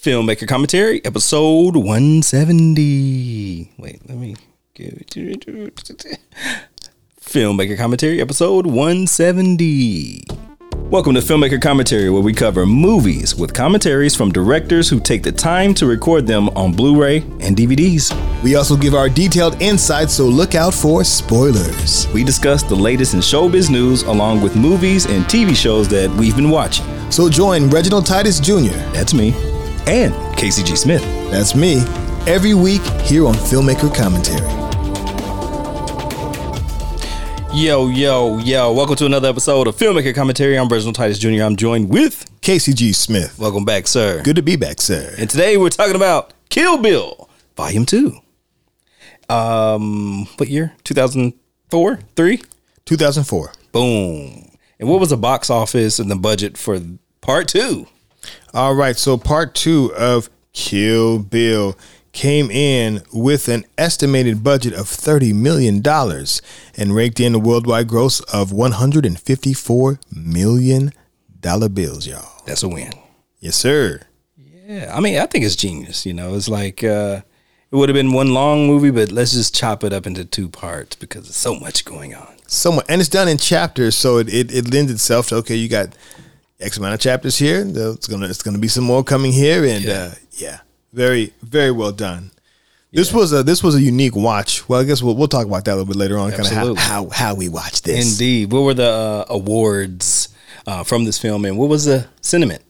Filmmaker Commentary, episode 170. Wait, let me get Filmmaker Commentary, episode 170. Welcome to Filmmaker Commentary, where we cover movies with commentaries from directors who take the time to record them on Blu ray and DVDs. We also give our detailed insights, so look out for spoilers. We discuss the latest in showbiz news along with movies and TV shows that we've been watching. So join Reginald Titus Jr., That's me, and Casey G. Smith. that's me, every week here on Filmmaker Commentary. Yo, yo, yo. Welcome to another episode of Filmmaker Commentary. I'm Reginald Titus Jr. I'm joined with. Casey G. Smith. Welcome back, sir. Good to be back, sir. And today we're talking about Kill Bill, Volume 2. Um, what year? 2004? 3? 2004. Boom. And what was the box office and the budget for part 2? All right, so part two of Kill Bill came in with an estimated budget of $30 million and raked in a worldwide gross of $154 million bills, y'all. That's a win. Yes, sir. Yeah, I mean, I think it's genius. You know, it's like uh, it would have been one long movie, but let's just chop it up into two parts because there's so much going on. So much. and it's done in chapters, so it, it, it lends itself to okay, you got X amount of chapters here. It's gonna it's gonna be some more coming here, and Yeah. uh, yeah, very very well done. This was a this was a unique watch. Well, I guess we'll we'll talk about that a little bit later on. Kind of how, how how we watch this. Indeed. What were the uh, awards uh, from this film, and what was the sentiment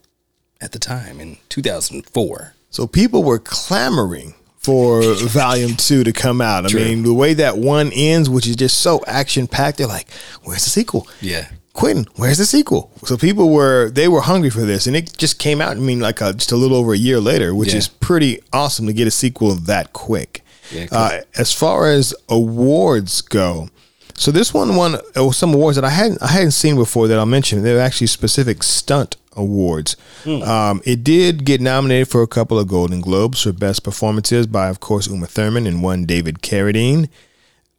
at the time in 2004? So people were clamoring for volume two to come out. I True. mean, the way that one ends, which is just so action packed, they're like, "Where's the sequel?" Yeah. Quentin, where's the sequel? So people were they were hungry for this, and it just came out. I mean, like a, just a little over a year later, which Yeah. is pretty awesome to get a sequel that quick. Yeah, 'cause- uh, as far as awards go, so this one won uh, some awards that I hadn't I hadn't seen before that I'll mention. They're actually specific stunt awards. Hmm. Um, it did get nominated for a couple of Golden Globes for best performances by, of course, Uma Thurman and one David Carradine.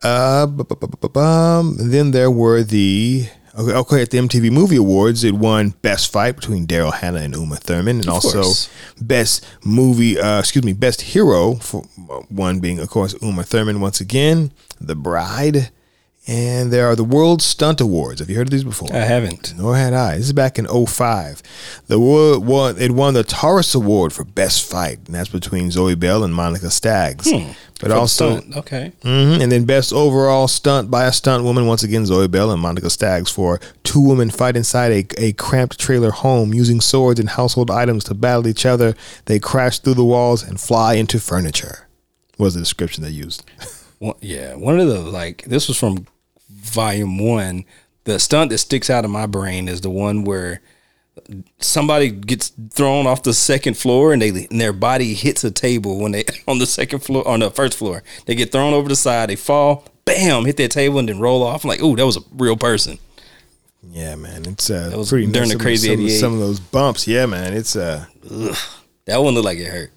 Uh, then there were the okay, okay at the MTV Movie Awards. It won Best Fight between Daryl Hannah and Uma Thurman, and also course. Best Movie. Uh, excuse me, Best Hero for uh, one being, of course, Uma Thurman once again. The Bride, and there are the World Stunt Awards. Have you heard of these before? I haven't. Nor had I. This is back in 05. The world won, it won the Taurus Award for Best Fight, and that's between Zoe Bell and Monica Staggs. But Hmm. For also, stunt. okay. Mhm. and then Best Overall Stunt by a Stunt Woman, once again, Zoe Bell and Monica Staggs for two women fight inside a, a cramped trailer home using swords and household items to battle each other. They crash through the walls and fly into furniture, was the description they used. One, yeah, one of the like this was from volume one. The stunt that sticks out of my brain is the one where somebody gets thrown off the second floor and they and their body hits a table when they on the second floor on the first floor. They get thrown over the side, they fall, bam, hit that table and then roll off. I'm like, oh, that was a real person. Yeah, man, it's uh, was pretty during the Crazy some, Some of those bumps, yeah, man, it's uh, That one looked like it hurt.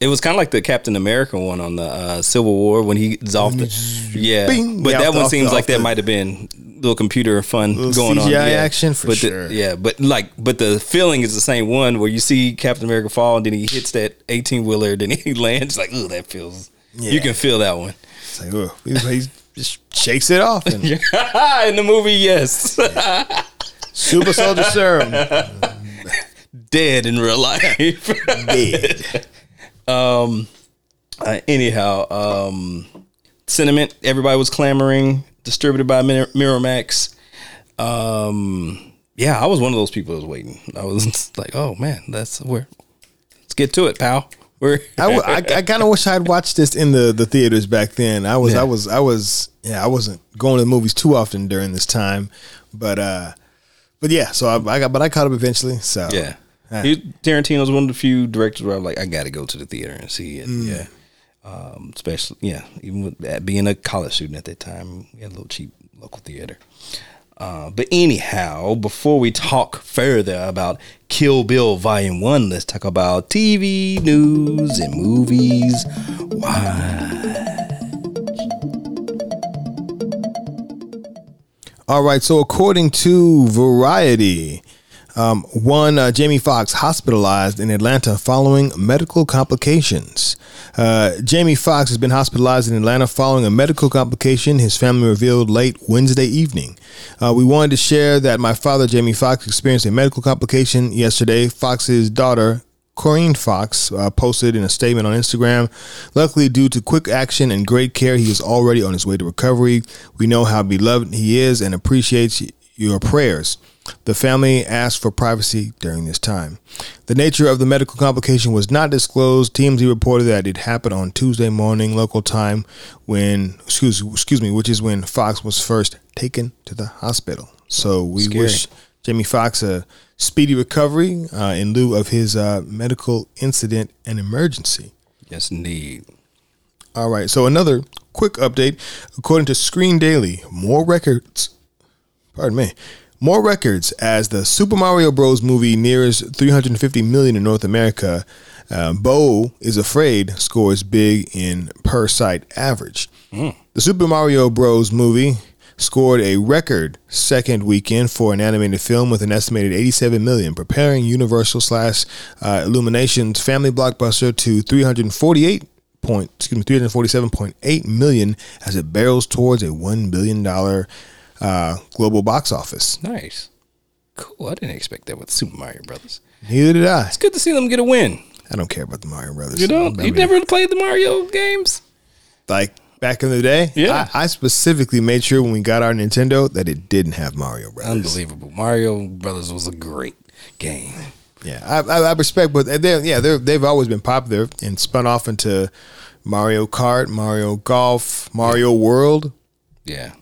It was kind of like the Captain America one on the uh, Civil War when he's off the yeah. Bing. but Yeah, that one the- seems like that might have been little computer fun Little going on. CGI Yeah. action for but sure. The, yeah, but like, but the feeling is the same one where you see Captain America fall and then he hits that eighteen wheeler, then he lands like, oh, that feels. You can feel that one. it's like, oh, he, just shakes it off and In the movie, yes, super soldier serum dead in real life. dead. Uh, anyhow, um, sentiment. Everybody was clamoring. Distributed by Mir- Miramax. Um, yeah, I was one of those people that was waiting. I was like, oh man, that's where. Let's get to it, pal. We're I, w- I, I kind of wish I'd watched this in the, the theaters back then. I was Yeah. I was I was yeah I wasn't going to the movies too often during this time, but uh, but yeah. So I, I got but I caught up eventually. So yeah. Yeah. He, Tarantino's one of the few directors where I'm like, I got to go to the theater and see it. Mm. Yeah. Um, especially, yeah, even with that being a college student at that time, we had a little cheap local theater. Uh, but anyhow, before we talk further about Kill Bill Volume 1, let's talk about TV news and movies. Why? All right. So according to Variety, Um, one, uh, Jamie Foxx hospitalized in Atlanta following medical complications. Uh, Jamie Foxx has been hospitalized in Atlanta following a medical complication his family revealed late Wednesday evening. Uh, we wanted to share that my father, Jamie Foxx, experienced a medical complication yesterday. Foxx's daughter, Corinne Foxx uh, posted in a statement on Instagram. Luckily, due to quick action and great care, he is already on his way to recovery. We know how beloved he is and appreciates your prayers. The family asked for privacy during this time. The nature of the medical complication was not disclosed. TMZ reported that it happened on Tuesday morning local time when excuse excuse me, which is when Foxx was first taken to the hospital. So we Scary. wish Jamie Foxx a speedy recovery uh, in lieu of his uh, medical incident and emergency. Yes, indeed. All right. So another quick update. According to Screen Daily, more records. Pardon me. More records as the Super Mario Bros. movie nears 350 million in North America. Uh, Beau Is Afraid scores big in per site average. The Super Mario Bros. movie scored a record second weekend for an animated film with an estimated 87 million, preparing Universal slash uh, Illumination's family blockbuster to 348 point excuse me 347.8 million as it barrels towards a 1 billion dollar uh, global box office. Nice. Cool. I didn't expect that with Super Mario Brothers. Neither did I. It's good to see them get a win. I don't care about the Mario Brothers. You don't? You never played the Mario games? like back in the day. Yeah. I, I specifically made sure when we got our Nintendo that it didn't have Mario Brothers. Unbelievable. Mario Brothers was a great game. Yeah, I, I, I respect, but they yeah they they've always been popular and spun off into Mario Kart, Mario Golf, Mario World. Yeah.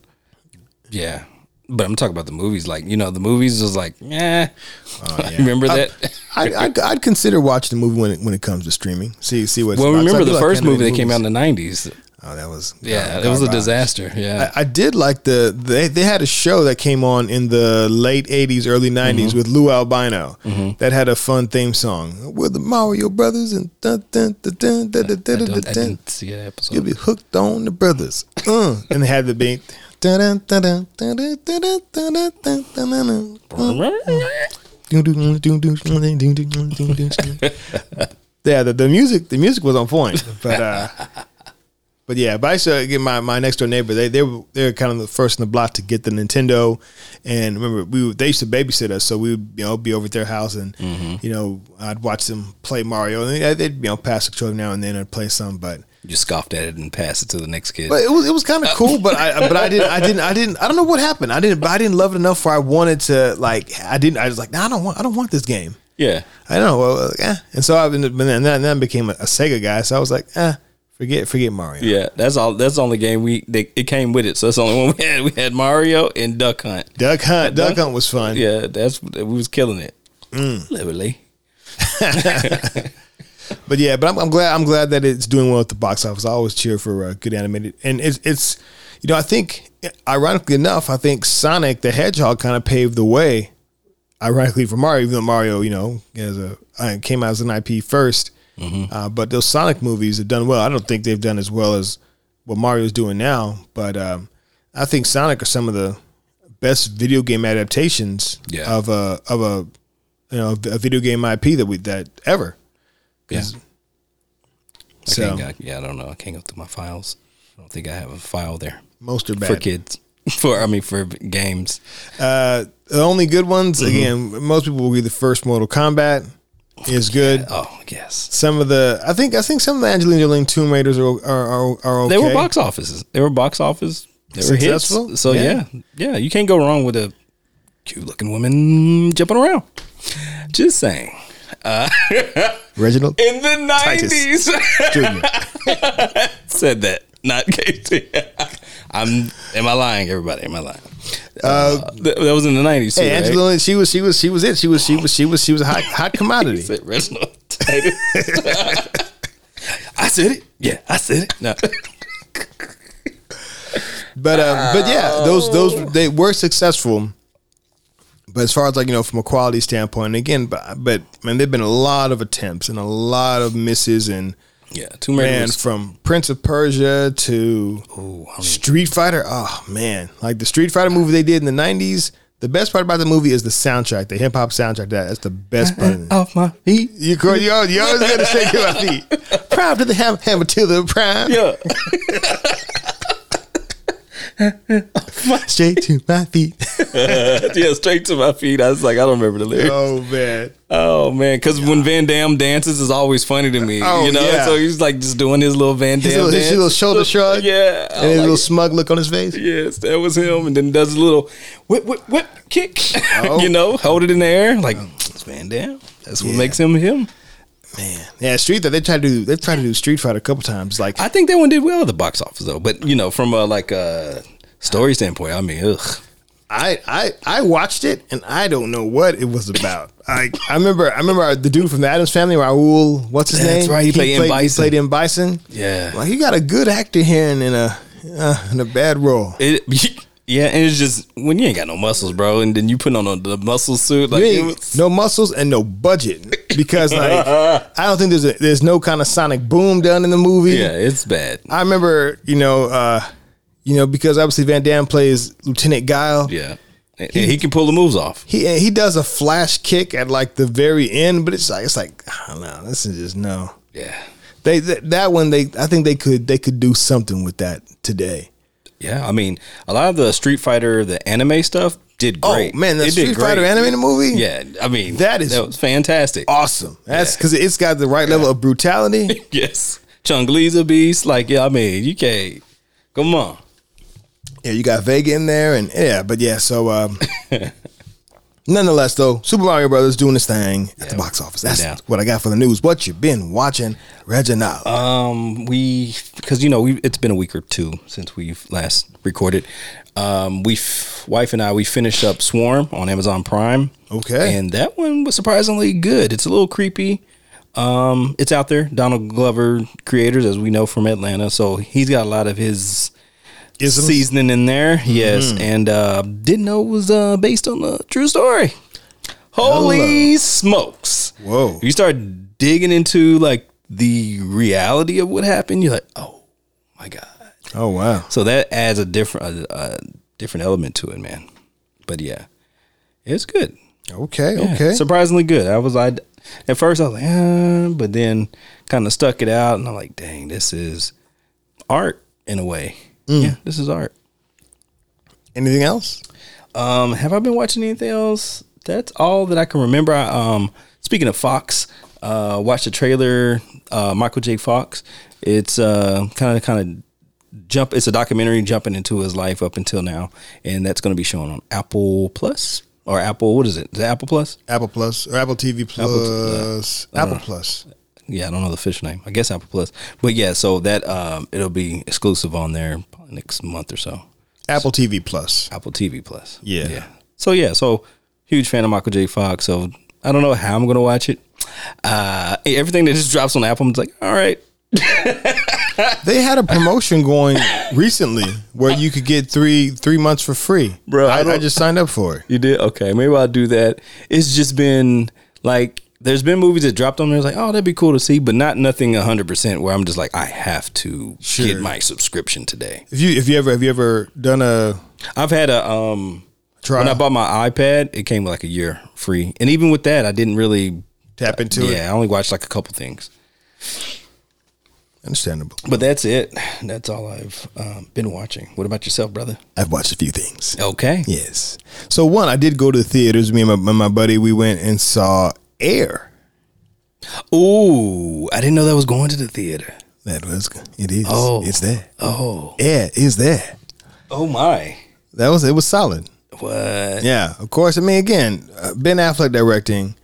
Yeah. But I'm talking about the movies. Like, you know, the movies was like, eh. remember that? I, I'd, I'd consider watching the movie when it, when it comes to streaming. See see what. well, remember the first movie that came out in the 90s? Oh, that was Yeah, oh, it was a disaster. Yeah. I, I did like the they they had a show that came on in the late '80s, early '90s with Lou Albano that had a fun theme song. We're the Mario Brothers and dun, dun, dun, dun, dun, dun, I, dun, dun, I didn't see that episode. You'll be hooked on the brothers. Uh, and they had the beat. yeah, the, the music the music was on point, but uh, but yeah, but I used to get my, my next door neighbor. They they were they were kind of the first in the block to get the Nintendo, and remember we they used to babysit us, so we would you know be over at their house and mm-hmm. you know I'd watch them play Mario. And they'd you know pass the controller now and then I'd play some, but you scoffed at it and passed it to the next kid. but it was it was kind of cool, but I but I didn't I didn't I didn't I don't know what happened. I didn't but I didn't love it enough where I wanted to like I didn't I was like nah, I don't want I don't want this game. yeah. I don't know well yeah, and so I've been but then then I became a, a Sega guy, so I was like eh, forget forget Mario. Yeah. That's all. That's the only game we, they, it came with it. So that's the only one we had. We had Mario and Duck Hunt. Duck Hunt Duck Hunt was fun. Yeah. That's, we was killing it. Mm. Literally. But yeah, but I'm, I'm glad I'm glad that it's doing well at the box office. I always cheer for uh, good animated, and it's it's you know I think ironically enough, I think Sonic the Hedgehog kind of paved the way. Ironically for Mario, even though Mario you know as a uh, came out as an IP 1st uh, but those Sonic movies have done well. I don't think they've done as well as what Mario's doing now, but um, I think Sonic are some of the best video game adaptations Yeah. of a of a you know a video game IP that we that ever. Yeah. I So I, yeah, I don't know. I can't go through my files. I don't think I have a file there most are bad. for kids. For I mean, for games. Uh, the only good ones, Mm-hmm. again, most people will be the first Mortal Kombat is good. Oh yes, Some of the, I think, I think some of the Angelina Jolie Tomb Raiders are are, are, are okay. they were box offices. They were box office. They were Successful? hits. So Yeah. yeah. yeah, you can't go wrong with a cute looking woman jumping around. Just saying. Reginald In the nineties, said that. Not KT. I'm. Am I lying, everybody? Am I lying? Uh, th- that was in the nineties. Hey, Angelina, she was she was she was it. She was she was she was she was a hot hot commodity. Said Reginald. I said it. Yeah, I said it. No. But um, but yeah, those those they were successful. But as far as like you know, from a quality standpoint, again, but but man, there've been a lot of attempts and a lot of misses, and Yeah, Tomb Raider man, was from Prince of Persia to Ooh, I don't Street Fighter. Oh man, like the Street Fighter movie they did in the '90s, The best part about the movie is the soundtrack, the hip hop soundtrack. That that's the best part. Of. Off my feet. You you you always got to shake your feet. Proud to the hammer, hammer to the prime. Yeah. Straight to my feet. yeah, straight to my feet. I was like, I don't remember the lyrics. oh man. Oh man, because when Van Damme dances is always funny to me. Oh, you know, yeah. so he's like just doing his little Van Damme His little, his little shoulder shrug. Yeah, And his I little like- smug look on his face. yes, that was him. And then does a little whip, whip, whip, kick. Oh. you know, hold it in the air like oh, it's Van Damme. That's what Yeah. makes him him. Man. Yeah, Street Fighter. They tried to do they tried to do Street Fighter a couple times. Like I think that one did well at the box office though. But you know, from a like a story standpoint, I mean, ugh. I, I I watched it and I don't know what it was about. I I remember I remember the dude from the Addams Family, Raul. What's his That's name? right, he played M. He Bison. played in Bison. Yeah. like he got a good actor here and in a uh, in a bad role. It, yeah, and it's just when you ain't got no muscles, bro, and then you put on a, the muscle suit, like You it ain't- was- no muscles and no budget because like I don't think there's a, there's no kind of sonic boom done in the movie. yeah, it's bad. I remember you know uh, you know because obviously Van Damme plays Lieutenant Guile. Yeah, and and he can pull the moves off. He he does a flash kick at like the very end, but it's like it's like I don't know. This is just no. Yeah, They th- that one they I think they could they could do something with that today. Yeah. I mean, a lot of the Street Fighter, the anime stuff, did great. Oh man, the It Street Fighter great. animated movie, Yeah, I mean That is- that was fantastic. awesome. That's Yeah. because it's got the right level of brutality. Yes, Chun-Li's a beast. Like, yeah, I mean, you can't. Come on. yeah, you got Vega in there, and yeah, but yeah. So um, nonetheless, though, Super Mario Brothers doing this thing at the box office. That's Yeah. what I got for the news. What you been watching, Reginald? Um, we because you know we it's been a week or two since we've last recorded. Um, we f- wife and I we finished up Swarm on Amazon Prime. Okay. and that one was surprisingly good. It's a little creepy. Um, it's out there. Donald Glover creators, as we know from Atlanta, so he's got a lot of his Isms? seasoning in there. Yes, and uh, didn't know it was uh, based on a true story. Holy smokes! Whoa. You start digging into like the reality of what happened, you're like, oh my god. Oh wow. So that adds a different a, a different element to it, man. But yeah, it's good. Okay. Yeah, Okay. surprisingly good. I was I at first I was like, eh, but then kind of stuck it out, and I'm like, dang, this is art in a way. Mm. Yeah, this is art. Anything else? Um, have I been watching anything else? That's all that I can remember. I, um, speaking of Fox, uh, watched the trailer. Uh, Michael J. Fox. It's uh kind of kind of jump. It's a documentary jumping into his life up until now, and that's going to be shown on Apple Plus or Apple. What is it? Is it Apple Plus? Apple Plus or Apple TV Plus? Apple, Plus. Yeah, I don't know the fish name. I guess Apple Plus. But yeah, so that um, it'll be exclusive on there next month or so. Apple TV Plus. Apple TV Plus. Yeah. Yeah. So yeah, so huge fan of Michael J. Fox. So I don't know how I'm gonna watch it. Uh, everything that just drops on Apple, I'm just like, all right. They had a promotion going recently where you could get three three months for free. Bro, I I, I just signed up for it. You did okay. Maybe I'll do that. It's just been like there's been movies that dropped on there. It's like, oh, that'd be cool to see, but not nothing 100 percent where I'm just like, I have to Sure. get my subscription today. If you if you ever have you ever done a I've had a um trial when I bought my iPad, it came like a year free, and even with that, I didn't really. tap into it? Yeah, I only watched like a couple things. Understandable. But that's it. That's all I've um, been watching. What about yourself, brother? I've watched a few things. Okay. Yes. So one, I did go to the theaters. Me and my, my buddy, we went and saw Air. Ooh, I didn't know that was going to the theater. That was it is. Oh. it's there. Oh, Air is there. oh my. That was it. Was solid. What? Yeah. Of course. I mean, again, uh, Ben Affleck directing,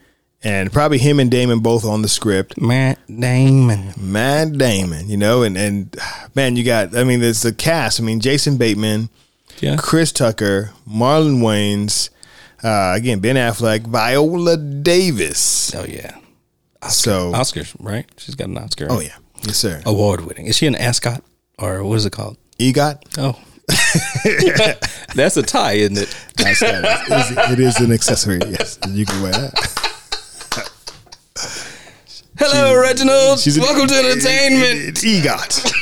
and probably him and Damon both on the script. Matt Damon. Matt Damon, you know, and and man, you got. I mean, there's the cast. I mean, Jason Bateman, Yeah. Chris Tucker, Marlon Wayans, uh, again Ben Affleck, Viola Davis. Oh yeah. So, Oscars, right? She's got an Oscar. oh yeah, yes sir. Award winning. Is she an ascot or what is it called? EGOT. Oh. That's a tie, isn't it? It. Is- an accessory. Yes, you can wear that. Hello, Reginald. She's an- Welcome to entertainment. EGOT.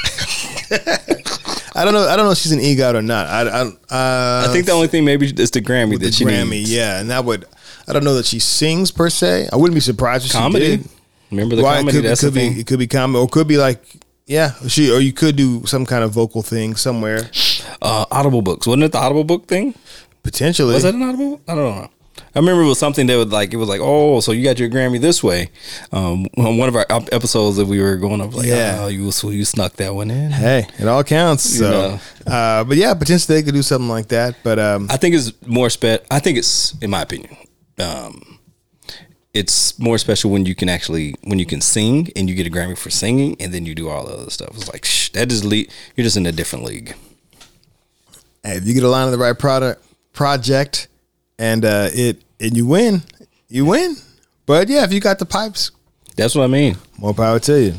I don't know. I don't know if she's an EGOT or not. I I, uh, I think the only thing maybe is the Grammy that the she Grammy, needs. yeah, and that would. I don't know that she sings per se. I wouldn't be surprised if Comedy. she did. Remember the Right, comedy? It could, it could the be. thing. It could be comedy, or it could be like, yeah, she, or you could do some kind of vocal thing somewhere Uh, Audible books. Wasn't it the Audible book thing? potentially. Was that an Audible? I don't know. I remember it was something that would like it was like oh so you got your Grammy this way. Um, on one of our ep- episodes that we were going up like Yeah. oh you you snuck that one in. Hey, it all counts. So, uh, but yeah, potentially they could do something like that. But um, I think it's more spe. I think it's in my opinion. Um, it's more special when you can actually when you can sing and you get a Grammy for singing and then you do all the other stuff. It's like shh, that is le- you're just in a different league. hey, if you get a line of the right product project, and uh, it and you win, you win. But yeah, if you got the pipes, That's what I mean. more power to you.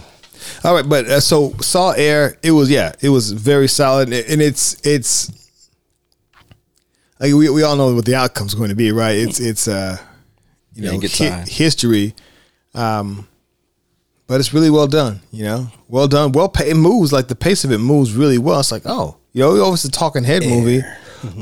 All right, but uh, so Saw Air, it was yeah, it was very solid, and it's it's like we we all know what the outcome's going to be, right? It's it's uh you know hi- history, um, but it's really well done. You know, well done, well pa It moves like the pace of it moves really well. It's like oh, you know, always a talking head movie,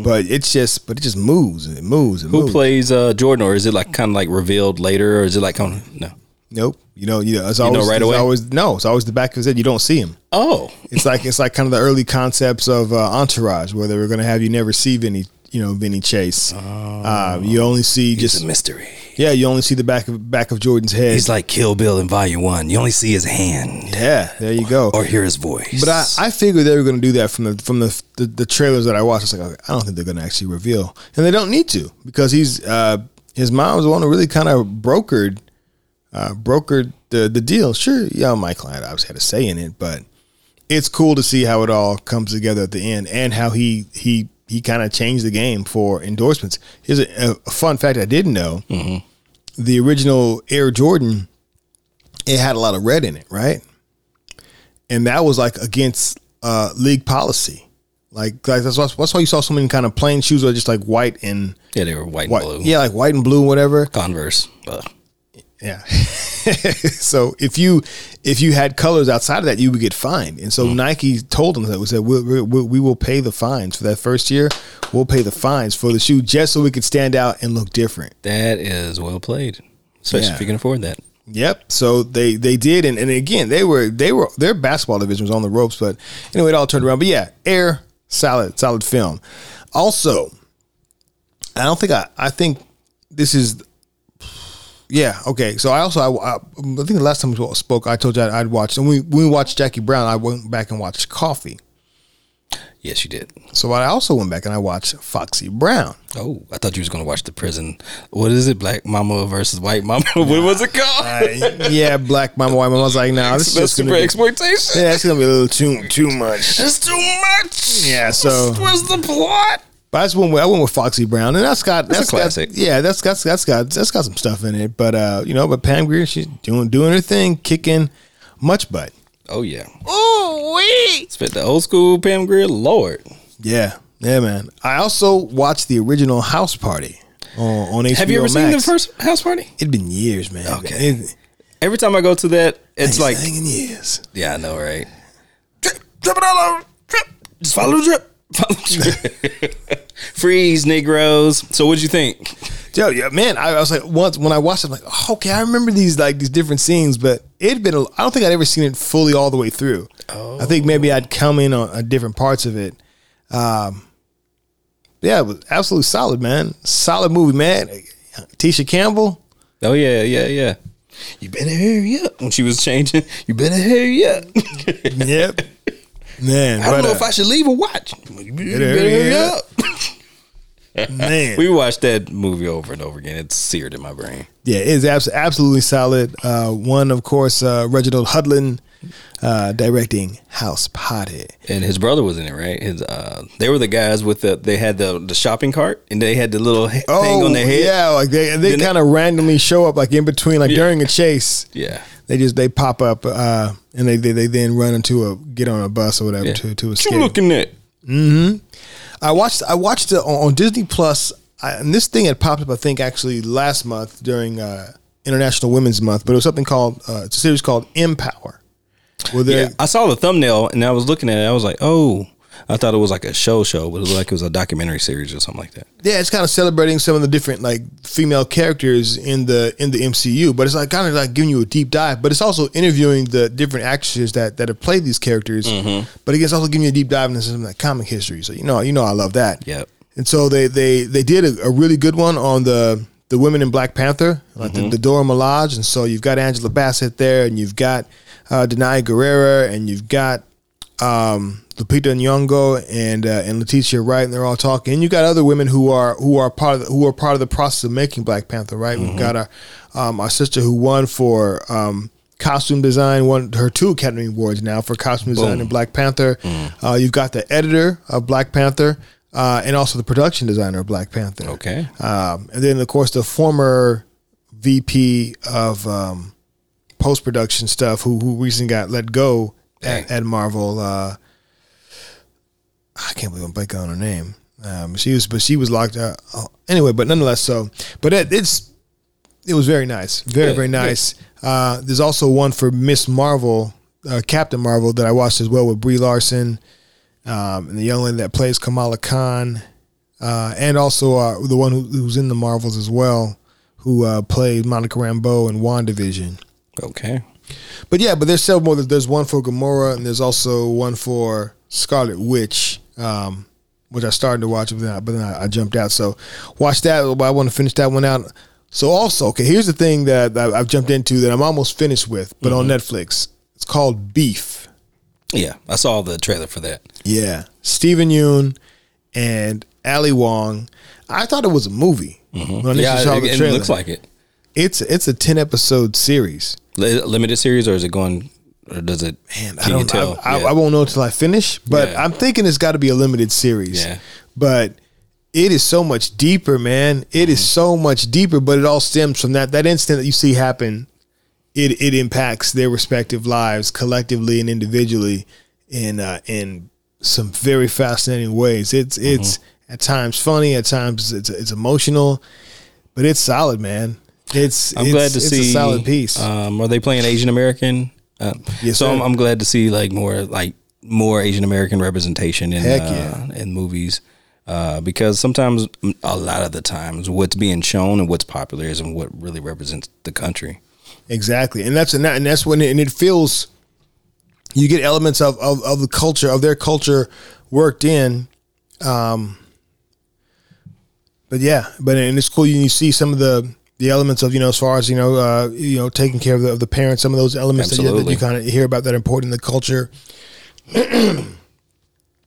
but it's just but it just moves and it moves and Who moves. plays uh, Jordan, or is it like kind of like revealed later, or is it like of no? Nope, you know, you know, it's know always right it's away? Always no, it's always the back of his head. You don't see him. Oh, It's like it's like kind of the early concepts of uh, Entourage, where they were going to have you never see Vinny, you know, Vinny Chase. Uh, you only see it's just a mystery. yeah, you only see the back of back of Jordan's head. He's like Kill Bill in Volume One. You only see his hand yeah, there you go. or hear his voice. But I, I figured they were going to do that from the from the, the the trailers that I watched. It's like okay, I don't think they're going to actually reveal, and they don't need to because he's uh, his mom was the one who really kind of brokered uh, brokered the the deal. Sure, yeah, my client obviously had a say in it, but it's cool to see how it all comes together at the end and how he he he kind of changed the game for endorsements. Here's a, a fun fact I didn't know: the original Air Jordan, it had a lot of red in it, right? and that was like against uh, league policy. Like, like that's, why, that's why you saw so many kind of plain shoes that are just like white and yeah, they were white and blue. yeah, like white and blue, whatever. Converse. Uh, Yeah. so if you if you had colors outside of that, you would get fined. And so mm. Nike told them that we, we, we we will pay the fines for that first year. We'll pay the fines for the shoe just so we could stand out and look different. that is well played, especially Yeah. if you can afford that. Yep. So they they did, and, and again they were they were their basketball division was on the ropes, but anyway, it all turned around. But yeah, Air solid solid film. Also, I don't think I I think this is. Yeah. Okay. So I also I, I, think the last time we spoke, I told you I'd, I'd watched and we when we watched Jackie Brown. I went back and watched Coffy. Yes, you did. So I also went back and I watched Foxy Brown. Oh, I thought you was gonna watch the prison. What is it? Black Mama versus White Mama. what was it called? I- yeah, Black Mama, White Mama. I was like, nah, this is That's just super be, exploitation. yeah, it's gonna be a little too too much. It's too much. Yeah, so- what's the plot? But I just went with I went with Foxy Brown, and that's got that's a classic. Got, yeah, that's got that's got that's got some stuff in it. But uh, you know, but Pam Grier, she's doing doing her thing, kicking much butt. Oh yeah. Oh wait. Spit the old school Pam Grier. Lord. Yeah, yeah, man. I also watched the original House Party on, on HBO Have you ever Max. seen the first house party? It'd been years, man. Okay. It, Every time I go to that, it's like hanging years. Yeah, I know, right? Drip, drip it all over. Drip. Just follow the drip. Follow the drip. Freeze, Negroes. So, what'd you think? Yo, yeah, man. I, I was like, once when I watched it, I'm like, oh, okay, I remember these like these different scenes, but it'd been. A, I don't think I'd ever seen it fully all the way through. Oh. I think maybe I'd come in on, on different parts of it. Um, yeah, it was absolutely solid, man. Solid movie, man. Tisha Campbell. Oh yeah, yeah, yeah. You better hurry up. When she was changing, you better hurry up. Yep. Man, I don't but, know uh, if I should leave or watch. You better, hurry hurry up. up. man. we watched that movie over and over again. It's seared in my brain. Yeah, it's absolutely solid. Uh, one, of course, uh, Reginald Hudlin uh, directing House Party. And his brother was in it, right? His uh, they were the guys with the they had the the shopping cart and they had the little he- thing on their head. Oh, yeah, like they they kind of randomly show up like in between, like Yeah. during a chase. Yeah. They just they pop up uh, and they, they they then run into a get on a bus or whatever yeah. to to What escape. you looking at? I watched I watched it on, on Disney Plus, I, and this thing had popped up I think actually last month during uh, International Women's Month, but it was something called uh, it's a series called Empower. They Yeah, I saw the thumbnail and I was looking at it. I was like, oh, I thought it was like a show show, but it looked like it was a documentary series or something like that. Yeah, it's kind of celebrating some of the different like female characters in the in the MCU, but it's like kind of like giving you a deep dive. But it's also interviewing the different actresses that that have played these characters. Mm-hmm. But again, it's also giving you a deep dive into some of that comic history. So you know, you know, I love that. Yep. And so they they they did a, a really good one on the the women in Black Panther, like the, mm-hmm. the Dora Milaje. And so you've got Angela Bassett there, and you've got uh, Danai Gurira, and you've got um, Lupita Nyong'o and uh, and Letitia Wright, and they're all talking. And you got other women who are who are part of the, who are part of the process of making Black Panther. Right? We've got our um, our sister who won for. Um, Costume design won her two Academy Awards now for costume design Boom. in Black Panther. Uh, you've got the editor of Black Panther uh, and also the production designer of Black Panther. Okay. Um, and then, of course, the former VP of um, post production stuff, who who recently got let go at, at Marvel. Uh, I can't believe I'm blanking on her name. Um, she was, but she was locked up. Oh, anyway, but nonetheless, so but it, it's it was very nice, very very nice. Uh, there's also one for Miss Marvel, uh, Captain Marvel, that I watched as well with Brie Larson, um, and the young lady that plays Kamala Khan, uh, and also uh, the one who, who's in the Marvels as well, who uh, played Monica Rambeau in WandaVision. Okay. But yeah, but there's several more. There's one for Gamora, and there's also one for Scarlet Witch, um, which I started to watch, but then, I, but then I, I jumped out. So watch that. But I want to finish that one out. So also, okay, here's the thing that I- I've jumped into that I'm almost finished with, but on Netflix. It's called Beef. Yeah, I saw the trailer for that. Yeah, Steven Yeun and Ali Wong. I thought it was a movie. I Yeah, it, it looks like it. It's it's a ten episode series. Li- Limited series, or is it going? Or does it? Man, I don't. I, I, Yeah. I won't know until I finish, but Yeah. I'm thinking it's got to be a limited series. Yeah. But it is so much deeper, man. It Mm-hmm. is so much deeper, but it all stems from that that incident that you see happen. It it impacts their respective lives collectively and individually in uh, in some very fascinating ways. It's it's Mm-hmm. at times funny, at times it's it's emotional, but it's solid, man. It's I'm it's, glad to it's see a solid piece. Um, are they playing Asian American? Uh, Yes, so I'm. I'm glad to see like more like more Asian American representation in Heck uh, in movies. Uh, because sometimes, a lot of the times, what's being shown and what's popular isn't what really represents the country. Exactly, and that's and, that, and that's when it, and it feels you get elements of, of of the culture of their culture worked in. Um, but yeah, but and it's cool. You, you see some of the the elements of you know as far as you know uh, you know taking care of the, of the parents. Some of those elements that you, that you kind of hear about that are important in the culture.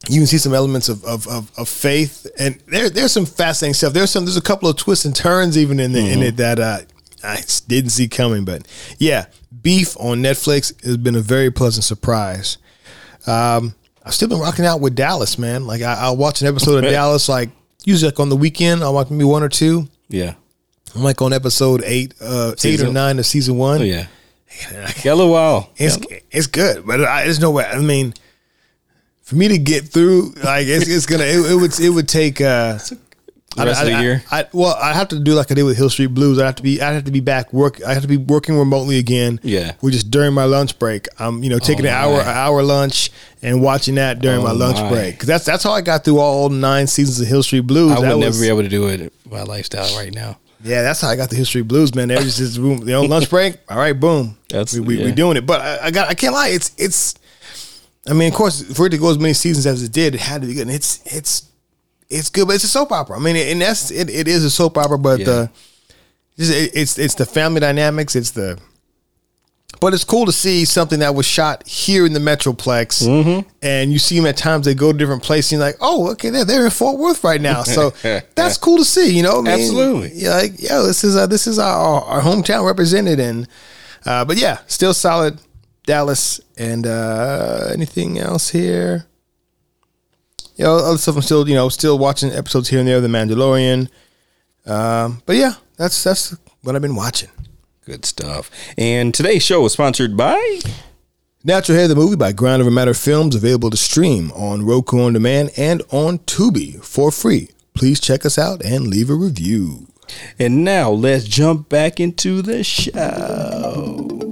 you can see some elements of, of, of, of faith and there there's some fascinating stuff. There's some there's a couple of twists and turns even in the, in it that uh, I didn't see coming. But yeah, Beef on Netflix has been a very pleasant surprise. Um, I've still been rocking out with Dallas, man. Like I, I'll watch an episode of Dallas like usually like on the weekend. I'll watch maybe one or two. Yeah. I'm like on episode eight, uh, eight or nine of season one. Oh yeah. Got a while. It's it's good, but I, there's no way. I mean, for me to get through, like it's, it's gonna it, it would it would take uh, The rest I, of the I- year. I, well, I have to do like I did with Hill Street Blues. I have to be I have to be back work. I have to be working remotely again. Yeah. we're just during my lunch break. I'm you know taking Oh, an hour an hour lunch and watching that during Oh, my lunch my. break. 'Cause that's that's how I got through all nine seasons of Hill Street Blues. I would That never was- be able to do it my lifestyle right now. Yeah, that's how I got the Hill Street Blues, man. There's just room, you know, lunch break. All right, boom. That's- we, we, we doing it. But I, I got I can't lie. It's it's. I mean, of course, for it to go as many seasons as it did, it had to be good. And it's it's it's good, but it's a soap opera. I mean, and that's it. It is a soap opera, but Yeah. the just, it's it's the family dynamics. It's the but it's cool to see something that was shot here in the Metroplex, Mm-hmm. and you see them at times they go to different places. And you're like, oh, okay, they're they're in Fort Worth right now, so that's cool to see. You know, I mean, Absolutely. Yeah, like yo, this is uh, this is our, our hometown represented, and uh, but yeah, still solid. Dallas and uh, anything else here? You know, other stuff. I'm still you know still watching episodes here and there of The Mandalorian. Um, but yeah, that's that's what I've been watching. Good stuff. And today's show is sponsored by Natural Hair, the movie by Ground Over Matter Films, available to stream on Roku on demand and on Tubi for free. Please check us out and leave a review. And now let's jump back into the show.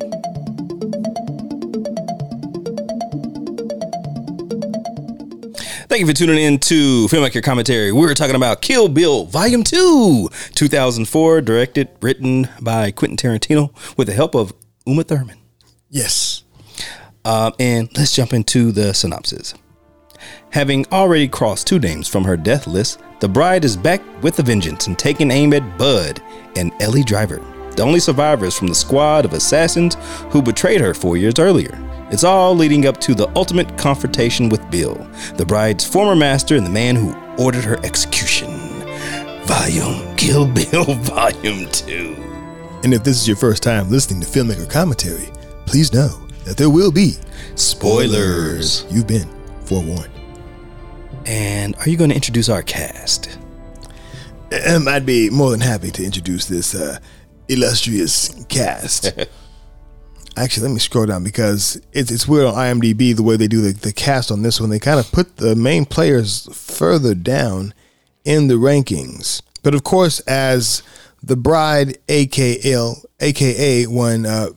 Thank you for tuning in to Filmmaker Commentary. We're talking about Kill Bill Volume 2, 2004, directed, written by Quentin Tarantino with the help of Uma Thurman. Yes. Uh, and let's jump into the synopsis. Having already crossed two names from her death list, the bride is back with a vengeance and taking aim at Bud and Ellie Driver, the only survivors from the squad of assassins who betrayed her four years earlier. It's all leading up to the ultimate confrontation with Bill, the bride's former master and the man who ordered her execution. Volume Kill Bill Volume 2. And if this is your first time listening to Filmmaker Commentary, please know that there will be Spoilers. You've been forewarned. And are you going to introduce our cast? Um, I'd be more than happy to introduce this uh, illustrious cast. Actually, let me scroll down because it's it's weird on IMDb the way they do the, the cast on this one. They kind of put the main players further down in the rankings. But of course, as the bride, aka aka one uh,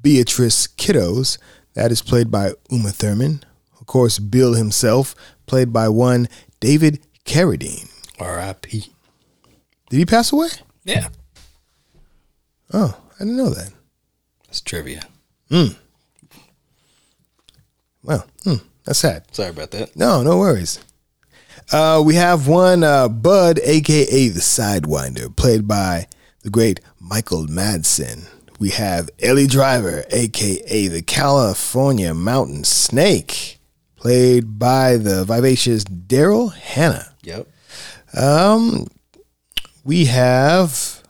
Beatrice Kiddos, that is played by Uma Thurman. Of course, Bill himself, played by one David Carradine. R.I.P. Did he pass away? Yeah. Oh, I didn't know that. That's trivia. Well, hmm, that's sad. Sorry about that. No, no worries. Uh, we have one uh, Bud, aka the Sidewinder, played by the great Michael Madsen. We have Ellie Driver, aka the California Mountain Snake, played by the vivacious Daryl Hannah. Yep. Um, We have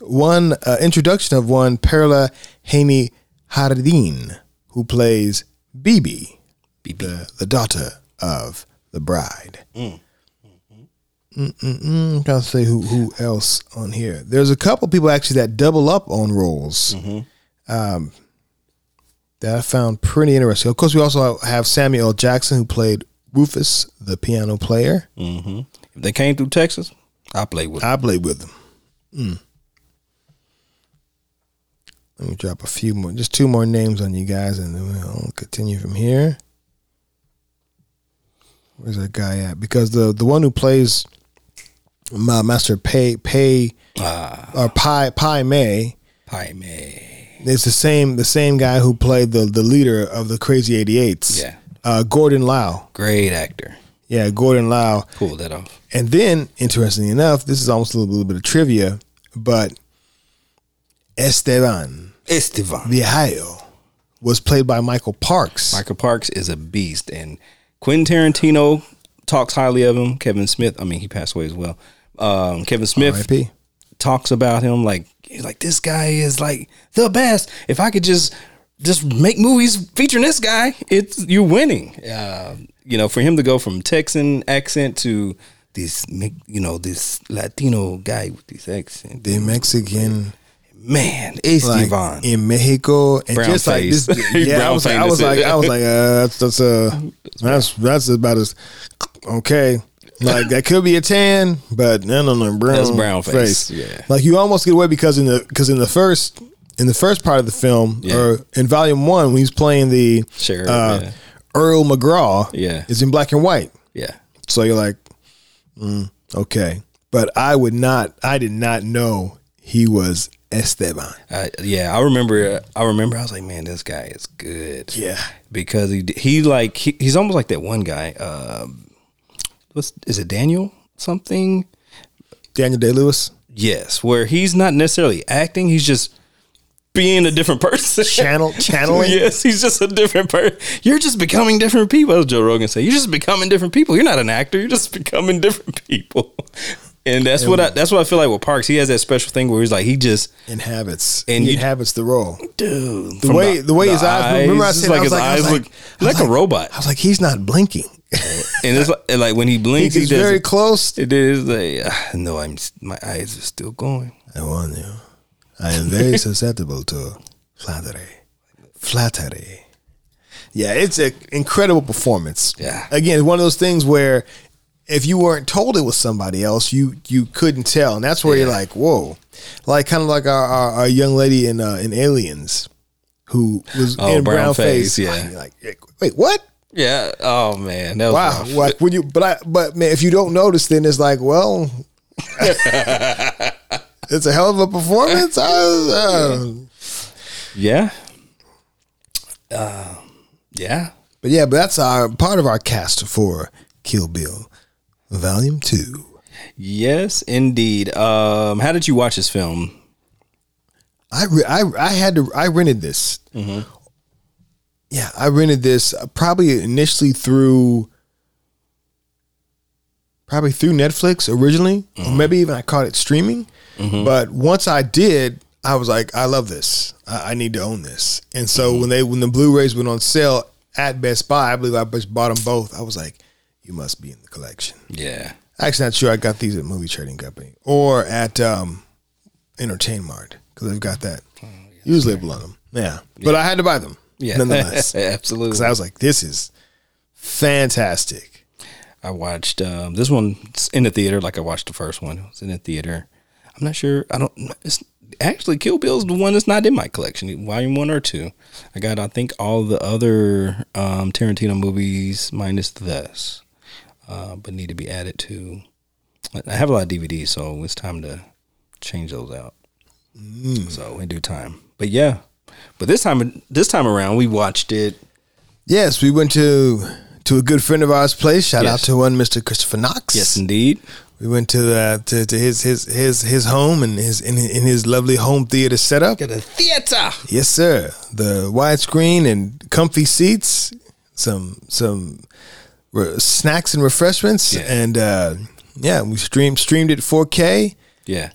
one uh, introduction of one Perla Haney Hardin, who plays Bibi, BB. the, the daughter of the bride. Mm-mm-mm. I'm trying to say who who else on here. There's a couple people actually that double up on roles. Um, that I found pretty interesting. Of course, we also have Samuel Jackson who played Rufus, the piano player. Mm-hmm. If they came through Texas, I played with. I played with them. Mm. Let me drop a few more, just two more names on you guys, and then we'll continue from here. Where's that guy at? Because the the one who plays my master Pay Pay Ah, or Pi Pi May Pai Mei. is the same the same guy who played the the leader of the Crazy 88s. Yeah. Uh, Gordon Lau. Great actor. Yeah, Gordon Lau. Pulled that off. And then, interestingly enough, this is almost a little, little bit of trivia, but Esteban Estevan. Viejo was played by Michael Parks. Michael Parks is a beast, and Quentin Tarantino talks highly of him. Kevin Smith, I mean, he passed away as well. Um, Kevin Smith R.I.P. talks about him like he's like this guy is like the best. If I could just just make movies featuring this guy, it's you're winning. Uh, you know, for him to go from Texan accent to this, you know, this Latino guy with this accent, The Mexican, man, like Estevan. in Mexico, and Brown just like this. Yeah, I was, like, I was like. I was like, uh, that's that's uh, that's that's about as okay. Like that could be a tan, but no, no, no, brown. That's brown face, yeah. Like you almost get away because in the because in the first in the first part of the film Yeah. or in volume one when he's playing the Sheriff, uh, yeah. Earl McGraw, Yeah. is in black and white. yeah, So you're like, mm, okay. But I would not, I did not know he was Esteban. I, yeah. I remember. I remember. I was like, man, this guy is good. Yeah. because he he like he, he's almost like that one guy. Um, what's is it Daniel something? Daniel Day Lewis. Yes, where he's not necessarily acting; he's just being a different person. Channel, channeling. yes, he's just a different person. You're just becoming different people, as Joe Rogan said. You're just becoming different people. You're not an actor. You're just becoming different people. And that's what I, that's what I feel like with Parks. He has that special thing where he's like he just Inhabits. And And he inhabits the role. dude The way the, way his eyes, remember I said like I was his like, eyes look was like a robot. I was like, he's not blinking. and it's like, and like when he blinks, he, very close. It is like uh, no, I'm my eyes are still going. I warn you, I am very susceptible to flattery. Flattery. Yeah, it's an incredible performance. Yeah. Again, one of those things where if you weren't told it was somebody else, you you couldn't tell, and that's where you're like, whoa, like kind of like our, our, our young lady in uh, in Aliens, who was Oh, in brown brown, face, face. yeah. Like, wait, what? Yeah. Oh man, that was Wow. rough. Like when you, but I, but man, if you don't notice, then it's like, well, it's a hell of a performance. Uh, Yeah. Uh, yeah. but yeah, but that's our part of our cast for Kill Bill, Volume Two. Yes, indeed. Um, how did you watch this film? I, re- I I had to I rented this. Yeah, I rented this uh, probably initially through probably through Netflix originally, or maybe even I caught it streaming. But once I did, I was like, I love this. I, I need to own this. And so when they when the Blu-rays went on sale at Best Buy, I believe I just bought them both. I was like, you must be in the collection. Yeah. Actually, not sure. I got these at Movie Trading Company or at um, Entertain Mart because they've got that use label on them. Yeah. but I had to buy them. Yeah. nonetheless, Absolutely. because I was like, this is fantastic. I watched um, this one in the theater, like I watched the first one. It was in the theater. I'm not sure. I don't. It's actually Kill Bill's the one that's not in my collection, volume one or two. I got, I think, all the other um, Tarantino movies minus this, uh, but need to be added to. I have a lot of DVDs, so it's time to change those out. So in due time. But yeah, but this time, this time around, we watched it. Yes, we went to to a good friend of ours' place. Shout out to one Mr. Christopher Knox. Yes, indeed. we went to the to, to his his his his home and his in, in his lovely home theater setup. Got a theater. Yes, sir. The widescreen and comfy seats, some some re- snacks and refreshments, Yeah. and uh, yeah, we streamed streamed it 4K. Yeah.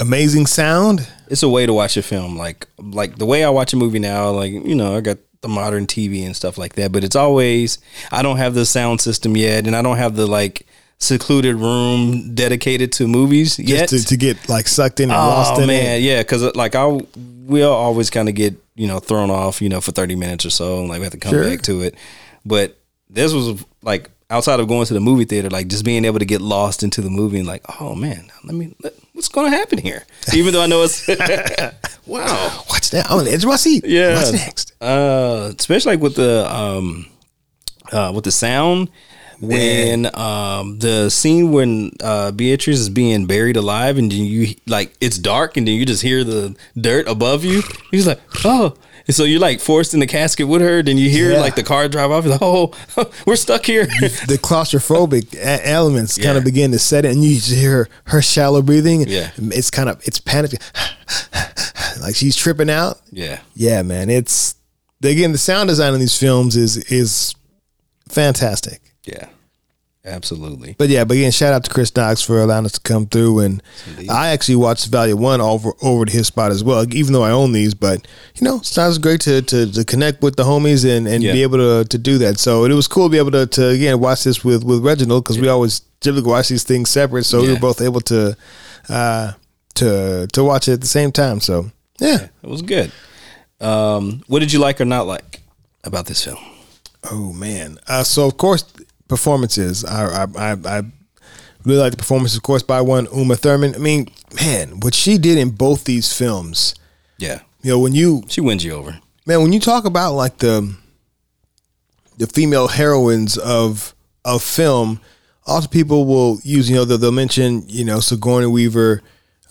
Amazing sound. it's a way to watch a film like like the way I watch a movie now like you know I got the modern TV and stuff like that but it's always I don't have the sound system yet and I don't have the like secluded room dedicated to movies yet Just to, to get like sucked in and lost oh in man it. yeah cuz like I we'll always kind of get you know thrown off you know for 30 minutes or so and like we have to come Sure. back to it but this was like outside of going to the movie theater like just being able to get lost into the movie and like oh man let me let, what's going to happen here even though I know it's wow What's that? I'm on the edge of my seat. yeah. What's next? Uh, especially like with the um, uh, with the sound when um the scene when uh Beatrice is being buried alive and you like it's dark and then you just hear the dirt above you. He's like, oh. And so you're like forced in the casket with her. Then you hear Yeah. like the car drive off. You're like, oh, we're stuck here. the claustrophobic elements kind of begin to set in, and you hear her shallow breathing. Yeah. it's kind of it's panic, like she's tripping out. yeah, Yeah, man, it's again the sound design in these films is is fantastic. yeah, absolutely. But yeah, but again, shout out to Chris Knox for allowing us to come through, and I actually watched Volume One over over to his spot as well. Even though I own these, but you know, sounds great to to, to connect with the homies and, and Yeah. be able to to do that. So it was cool to be able to to again watch this with with Reginald because we always typically watch these things separate, so we Yeah. were both able to uh to to watch it at the same time. So yeah. It was good. Um, what did you like or not like about this film? Oh man! Uh, so of course, performances. I I I, I really like the performance, of course, by one Uma Thurman. I mean, man, what she did in both these films. Yeah, You know, when you she wins you over. man, when you talk about like the the female heroines of of film, also people will use you know they'll, they'll mention you know Sigourney Weaver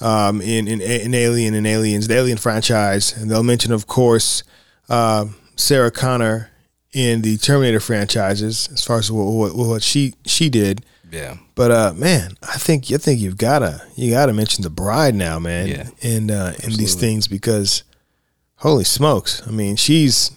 um, in, in in Alien and Aliens, the Alien franchise, and they'll mention of course uh, Sarah Connor in the Terminator franchises as far as what, what, what she she did. Yeah, But uh, man, I think I think you've gotta you gotta mention the bride now, man. Yeah. In uh, in these things because holy smokes, I mean she's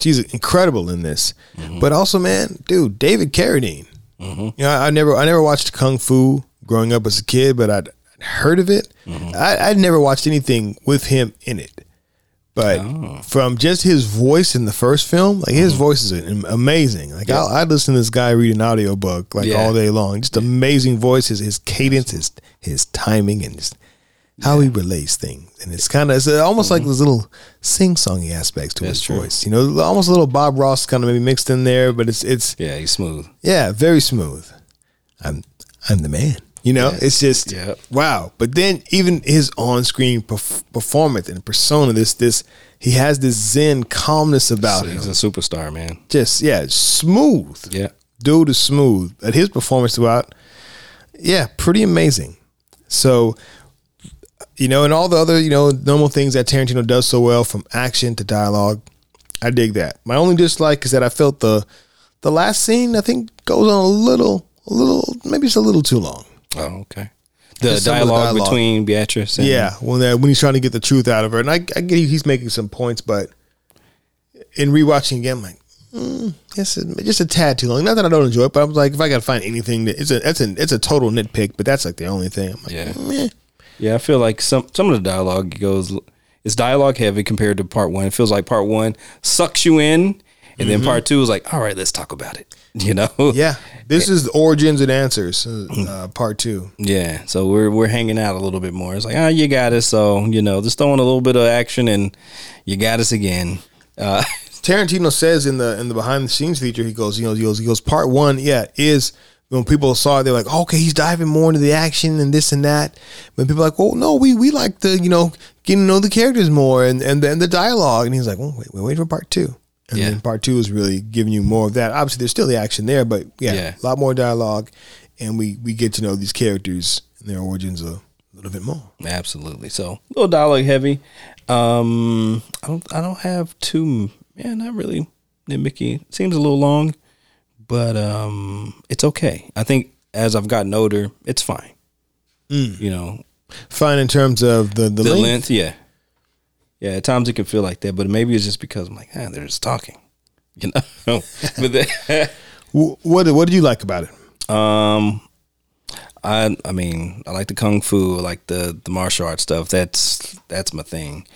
she's incredible in this. Mm-hmm. But also, man, dude, David Carradine. You know, I, I never I never watched Kung Fu growing up as a kid, but I'd heard of it. Mm-hmm. I, I'd never watched anything with him in it. But Oh. from just his voice in the first film, like Mm-hmm. his voice is amazing. Like I'll, I'd listen to this guy read an audiobook like Yeah. all day long. Just amazing voice, his, his cadence, his his timing, and just how he relays things. And it's kind of it's almost like those little sing songy aspects to Mm-hmm. That's his true. voice. You know, almost a little Bob Ross kind of maybe mixed in there, but it's it's yeah, he's smooth. yeah, very smooth. I'm I'm the man. You know, it's just Yep. wow. But then even his on-screen perf- performance and persona, this this he has this zen calmness about him. He's a superstar, man. Just yeah, smooth. Yeah. dude is smooth. But his performance throughout, yeah, pretty amazing. So, you know, and all the other, you know, normal things that Tarantino does so well from action to dialogue, I dig that. My only dislike is that I felt the the last scene I think goes on a little, a little, maybe it's a little too long. Oh, okay. The of the dialogue, dialogue. between Beatrice and Yeah, when that when he's trying to get the truth out of her, and I, I get he's making some points, but in rewatching again, I'm like, mm, it's a, just a tad too long. Not that I don't enjoy it, but I'm like, if I got to find anything, that, it's a it's a it's a total nitpick, but that's like the only thing. I'm like, Yeah. meh. Yeah, I feel like some some of the dialogue goes it's dialogue heavy compared to part one. It feels like part one sucks you in, and then part two is like, all right, let's talk about it. You know? Yeah. This is the origins and answers, uh, uh, part two. Yeah. So we're we're hanging out a little bit more. It's like, ah, you got us. So you know, just throwing a little bit of action, and you got us again. Uh, Tarantino says in the in the behind the scenes feature, he goes, you know, he goes, he goes, part one, yeah, is when people saw it, they're like, okay, he's diving more into the action and this and that. But people are like, well, no, we we like the, you know, getting to know the characters more and and then the dialogue. And he's like, well, wait, wait, wait for part two. And Yeah. then part two is really giving you more of that. Obviously, there's still the action there, but yeah, Yeah. a lot more dialogue, and we we get to know these characters and their origins a little bit more. Absolutely. So a little dialogue heavy. Um, I don't. I don't have too. Yeah, not really nitpicky. Seems a little long, but um, it's okay. I think as I've gotten older, it's fine. You know, Fine in terms of the the, the length. length. Yeah, yeah. At times it can feel like that, but maybe it's just because I'm like, ah, they're just talking. You know, but What what did you like about it? Um, I I mean I like the kung fu, I like the the martial arts stuff. That's that's my thing.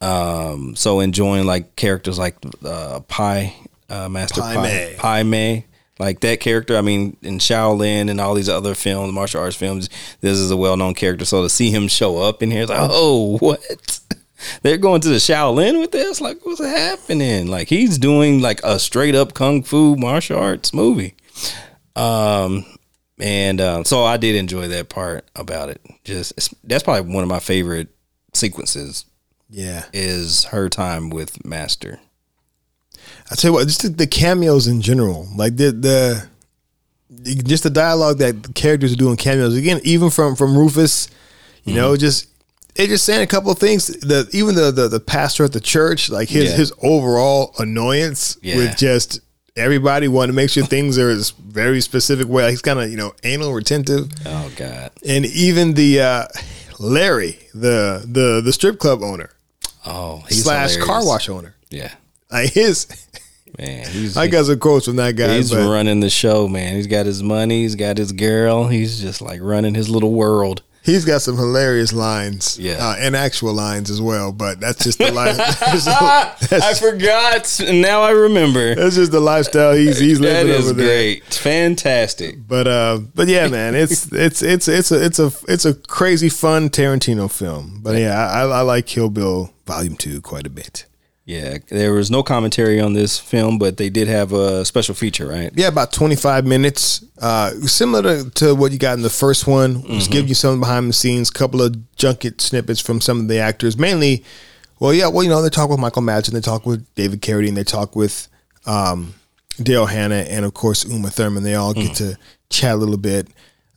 Um, so enjoying like characters like uh, Pai, uh, Master Pai Pai, Mei. Pai Mei, like that character. I mean, in Shaolin and all these other films, martial arts films, this is a well known character. So to see him show up in here, it's like, oh, what? They're going to the Shaolin with this? Like, what's happening? Like, he's doing like a straight up kung fu martial arts movie. Um, and uh, so I did enjoy that part about it. Just it's, that's probably one of my favorite sequences Yeah. is her time with Master. I tell you what, just the, the cameos in general, like the the the- just the dialogue that the characters are doing cameos again, even from from Rufus, you Mm-hmm. know, just it just saying a couple of things. The even the the, the pastor at the church, like his Yeah. his overall annoyance Yeah. with just everybody wanting to make sure things are a very specific way. Like he's kind of you know anal retentive, Oh God. and even the uh, Larry, the the the strip club owner Oh, he's slash car wash owner, Yeah, like his. man. He's I got some quotes from that guy. he's running the show, man. He's got his money. He's got his girl. He's just like running his little world. He's got some hilarious lines, Yeah. uh, and actual lines as well. But that's just the life. that's, I forgot. and Now I remember. that's just the lifestyle he's he's living is over there. great. Fantastic. But uh, but yeah, man, it's it's it's it's a it's a it's a crazy fun Tarantino film. But yeah, I, I like Kill Bill Volume Two quite a bit. Yeah, there was no commentary on this film, but they did have a special feature, right? Yeah, about twenty five minutes. Uh, similar to, to what you got in the first one. Mm-hmm. Just give you some behind the scenes, couple of junket snippets from some of the actors. Mainly, well, yeah, well, you know, they talk with Michael Madsen, they talk with David Carradine, they talk with um, Daryl Hannah, and of course Uma Thurman. They all get Mm. to chat a little bit.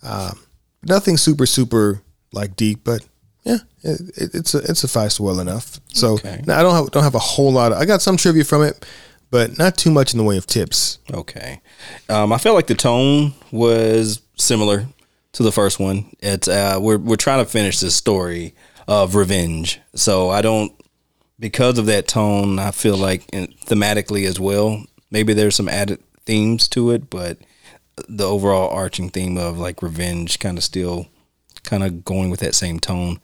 Um, nothing super super like deep, but yeah, it, it, it's a, it sufficed well enough. So Okay. now I don't have don't have a whole lot. Of, I got some trivia from it, but not too much in the way of tips. Okay. Um, I felt like the tone was similar to the first one. It's uh, we're we're trying to finish this story of revenge, so I don't because of that tone. I feel like thematically as well. Maybe there's some added themes to it, but the overall arching theme of like revenge kind of still kind of going with that same tone.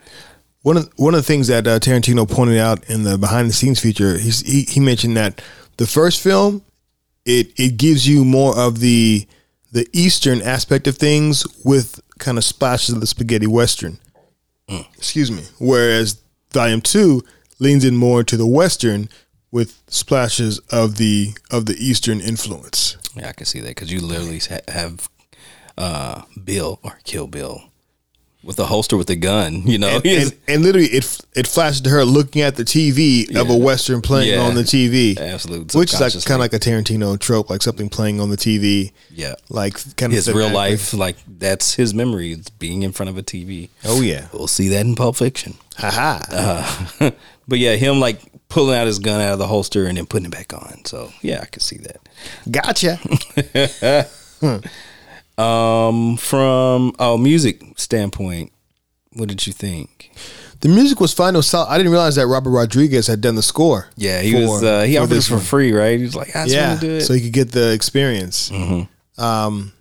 One of one of the things that uh, Tarantino pointed out in the behind the scenes feature, he's, he he mentioned that the first film it it gives you more of the the eastern aspect of things with kind of splashes of the spaghetti western. Excuse me. Whereas volume two leans in more to the western with splashes of the of the eastern influence. Yeah, I can see that because you literally ha- have uh, Bill or Kill Bill with a holster with a gun. You know, and, and, and literally it it flashes to her looking at the TV of a western playing Yeah. on the TV, absolute which is like kind of like a Tarantino trope, like something playing on the TV, yeah. like kind of His real life, like that's his memory, being in front of a TV. Oh yeah, We'll see that in Pulp Fiction. haha. Uh, but yeah, him like pulling out his gun out of the holster and then putting it back on. So yeah, I could see that. Gotcha. Um, from oh music standpoint, what did you think? The music was fine. It was solid. I didn't realize that Robert Rodriguez had done the score. Yeah, he for- was. Uh, he offered this for free, right? He was like, I just yeah, want to do it. so he could get the experience. Mm-hmm. Um,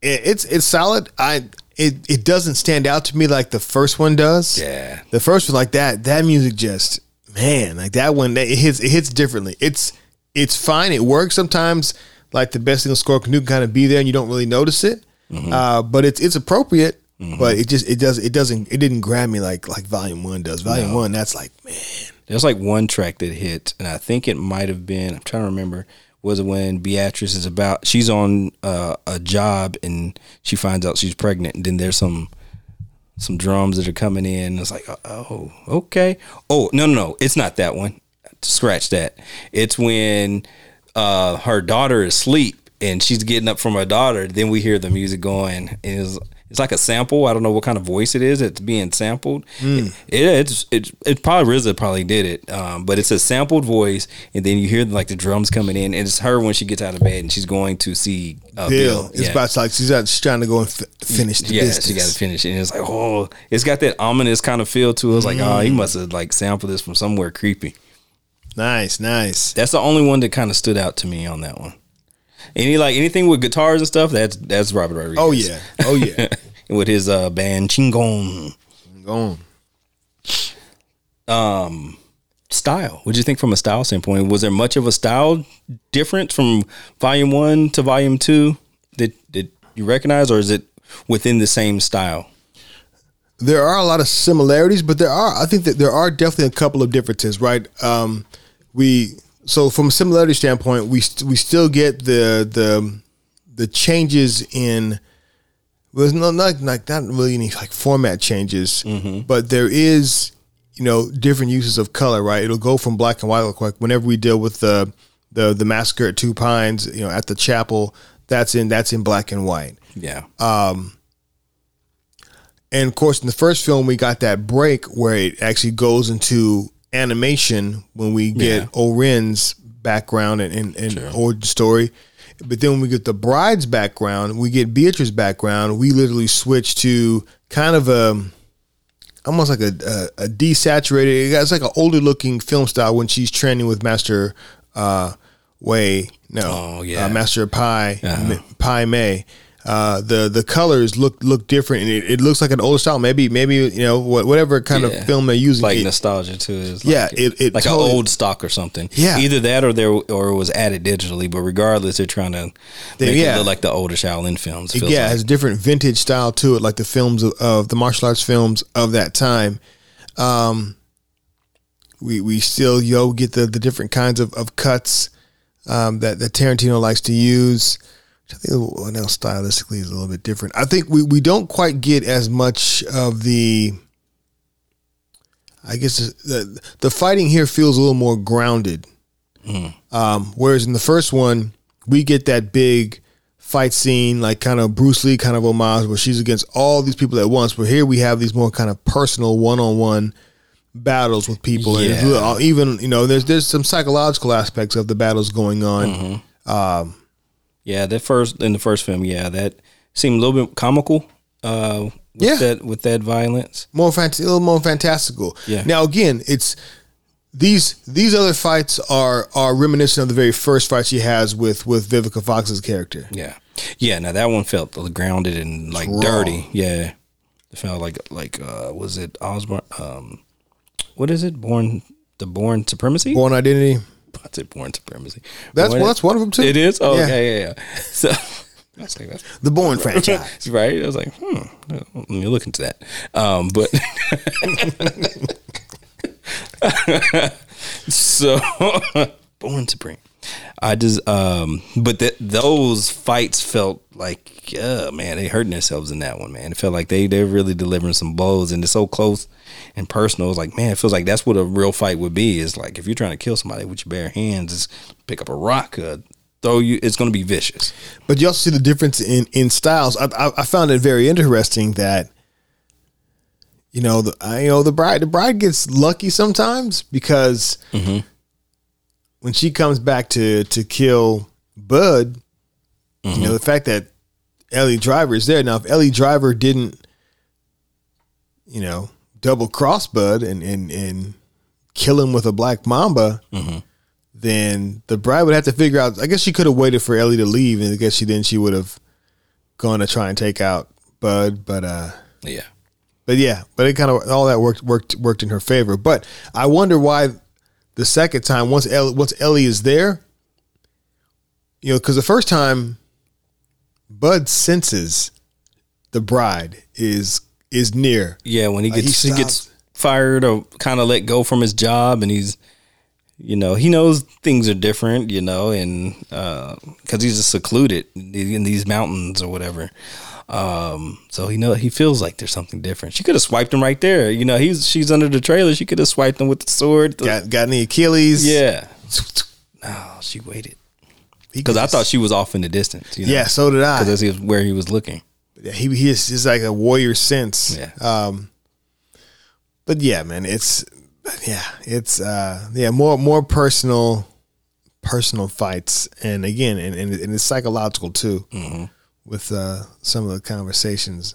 it, it's it's solid. I it it doesn't stand out to me like the first one does. yeah, The first one, like that, that music just man, like that one, it hits it hits differently. It's it's fine. It works sometimes. Like the best thing the score can kind of be there, and you don't really notice it. Mm-hmm. Uh, but it's it's appropriate. But it just it does it doesn't it didn't grab me like like Volume One does. Volume One, that's like man, there's like one track that hit, and I think it might have been. I'm trying to remember. Was it when Beatrice is about? She's on uh, a job and she finds out she's pregnant, and then there's some some drums that are coming in. It's like, oh, okay. Oh, no, no, no. It's not that one. Scratch that. It's when uh, her daughter is asleep and she's getting up from her daughter. Then we hear the music going. And it's, it's like a sample. I don't know what kind of voice it is. It's being sampled. It, it's it's it's probably RZA probably did it, um, but it's a sampled voice, and then you hear like the drums coming in, and it's her when she gets out of bed and she's going to see uh, Bill. Bill. It's Yeah. about to, like she's, out, she's trying to go and f- finish the Yeah, business. she got to finish it. And it's like, oh, it's got that ominous kind of feel to it. It's like, oh, Mm. he must have like sampled this from somewhere creepy. Nice, nice. That's the only one that kind of stood out to me on that one. Any like anything with guitars and stuff, that's that's Robert Rodriguez. Oh yeah, oh yeah. with his uh band Chingon. Chingon. Um style. What do you think from a style standpoint? Was there much of a style difference from volume one to volume two that that you recognize, or is it within the same style? there are a lot of similarities, but there are I think that there are definitely a couple of differences, right? Um, we so from a similarity standpoint, we st- we still get the the the changes in well, no not like not really any like format changes, but there is you know different uses of color, right? It'll go from black and white. Like whenever we deal with the the the massacre at Two Pines, you know, at the chapel, that's in that's in black and white. Yeah. Um. And of course, in the first film, we got that break where it actually goes into animation when we get Yeah. Oren's background and, and, and origin story. But then when we get the bride's background, we get Beatrice's background. We literally switch to kind of a almost like a, a, a desaturated. It's like an older looking film style when she's training with Master uh, Way. No, Oh, yeah. uh, Master Pai Uh-huh. Pai Mei. Uh, the the colors look look different, and it, it looks like an older style. Maybe maybe you know what, whatever kind Yeah. of film they're using. like it- nostalgia too. Is Yeah, like, it- it like totally- an old stock or something. Yeah. either that or there or it was added digitally. But regardless, they're trying to They- make yeah. it look like the older Shaolin films. It- yeah, it like. has a different vintage style to it, like the films of, of the martial arts films of that time. Um, we we still yo get the the different kinds of, of cuts um, that that Tarantino likes to use. I think else stylistically is a little bit different. I think we, we don't quite get as much of the. I guess the the fighting here feels a little more grounded. Um, whereas in the first one, we get that big fight scene, like kind of Bruce Lee kind of homage, where she's against all these people at once. But here we have these more kind of personal, one on one battles with people, and Yeah. little- even you know, there's there's some psychological aspects of the battles going on. Mm-hmm. Um, Yeah, that first in the first film, yeah, that seemed a little bit comical. Uh, with Yeah. that with that violence. more fant- a little more fantastical. Yeah. Now again, it's these these other fights are are reminiscent of the very first fight she has with with Vivica Fox's character. Yeah, yeah. Now that one felt grounded and like dirty. Yeah, it felt like like uh, was it Osborne? Um, what is it? Bourne the Bourne Supremacy. Bourne Identity. I said Bourne Supremacy. That's Bourne- that's one of them too. It is. Oh, Yeah. yeah, yeah, yeah. So was like, that's The Bourne franchise. right. I was like, hmm. Let me look into that. Um, but so Bourne Supreme. I just, um, but th- those fights felt like, yeah, man, they hurting themselves in that one, man. It felt like they they're really delivering some blows, and it's so close and personal. It's like, man, it feels like that's what a real fight would be. Is like if you're trying to kill somebody with your bare hands, is pick up a rock, uh, throw you. It's going to be vicious. But you also see the difference in in styles. I, I, I found it very interesting that you know the I, you know the bride the bride gets lucky sometimes because when she comes back to to kill Bud, you know the fact that Ellie Driver is there now. If Ellie Driver didn't, you know, double cross Bud and and and kill him with a black mamba, then the bride would have to figure out. I guess she could have waited for Ellie to leave, and I guess she then she would have gone to try and take out Bud. But uh, Yeah. but yeah, but it kind of all that worked worked worked in her favor. But I wonder why the second time once Ellie once Ellie is there, you know, because the first time Bud senses the bride is is near. Yeah, when he Like, gets he he, gets fired or kind of let go from his job, and he's, you know, he knows things are different, you know, and uh, because he's just secluded in these mountains or whatever. Um, so he know he feels like there's something different. She could have swiped him right there. You know, he's she's under the trailer. She could have swiped him with the sword. The- Got got any Achilles? yeah. No, she waited because I thought she was off in the distance. You know? Yeah, so did I. because that's where he was looking. he he is like a warrior sense. Yeah. Um, but yeah, man, it's yeah, it's uh, yeah, more more personal, personal fights, and again, and and, and it's psychological too, Mm-hmm. With uh, some of the conversations.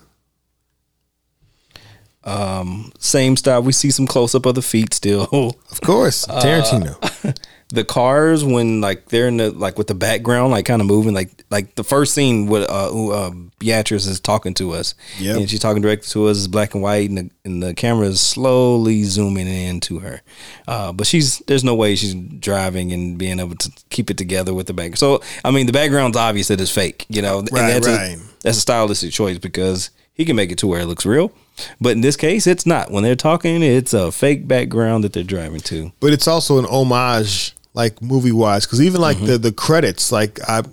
Same style. We see some close up of the feet still. Of course, Uh, Tarantino. the cars when like they're in the like with the background like kind of moving like like the first scene with uh, who, uh Beatrice is talking to us. Yep. and she's talking directly to us it's black and white and the, and the camera is slowly zooming in to her. Uh but she's there's no way she's driving and being able to keep it together with the back so I mean the background's obvious that it's fake you know? And Right, that's right. a that's a stylistic choice because he can make it to where it looks real but in this case it's not. When they're talking it's a fake background that they're driving to. But it's also an homage, like movie wise, because even like Mm-hmm. the the credits, like I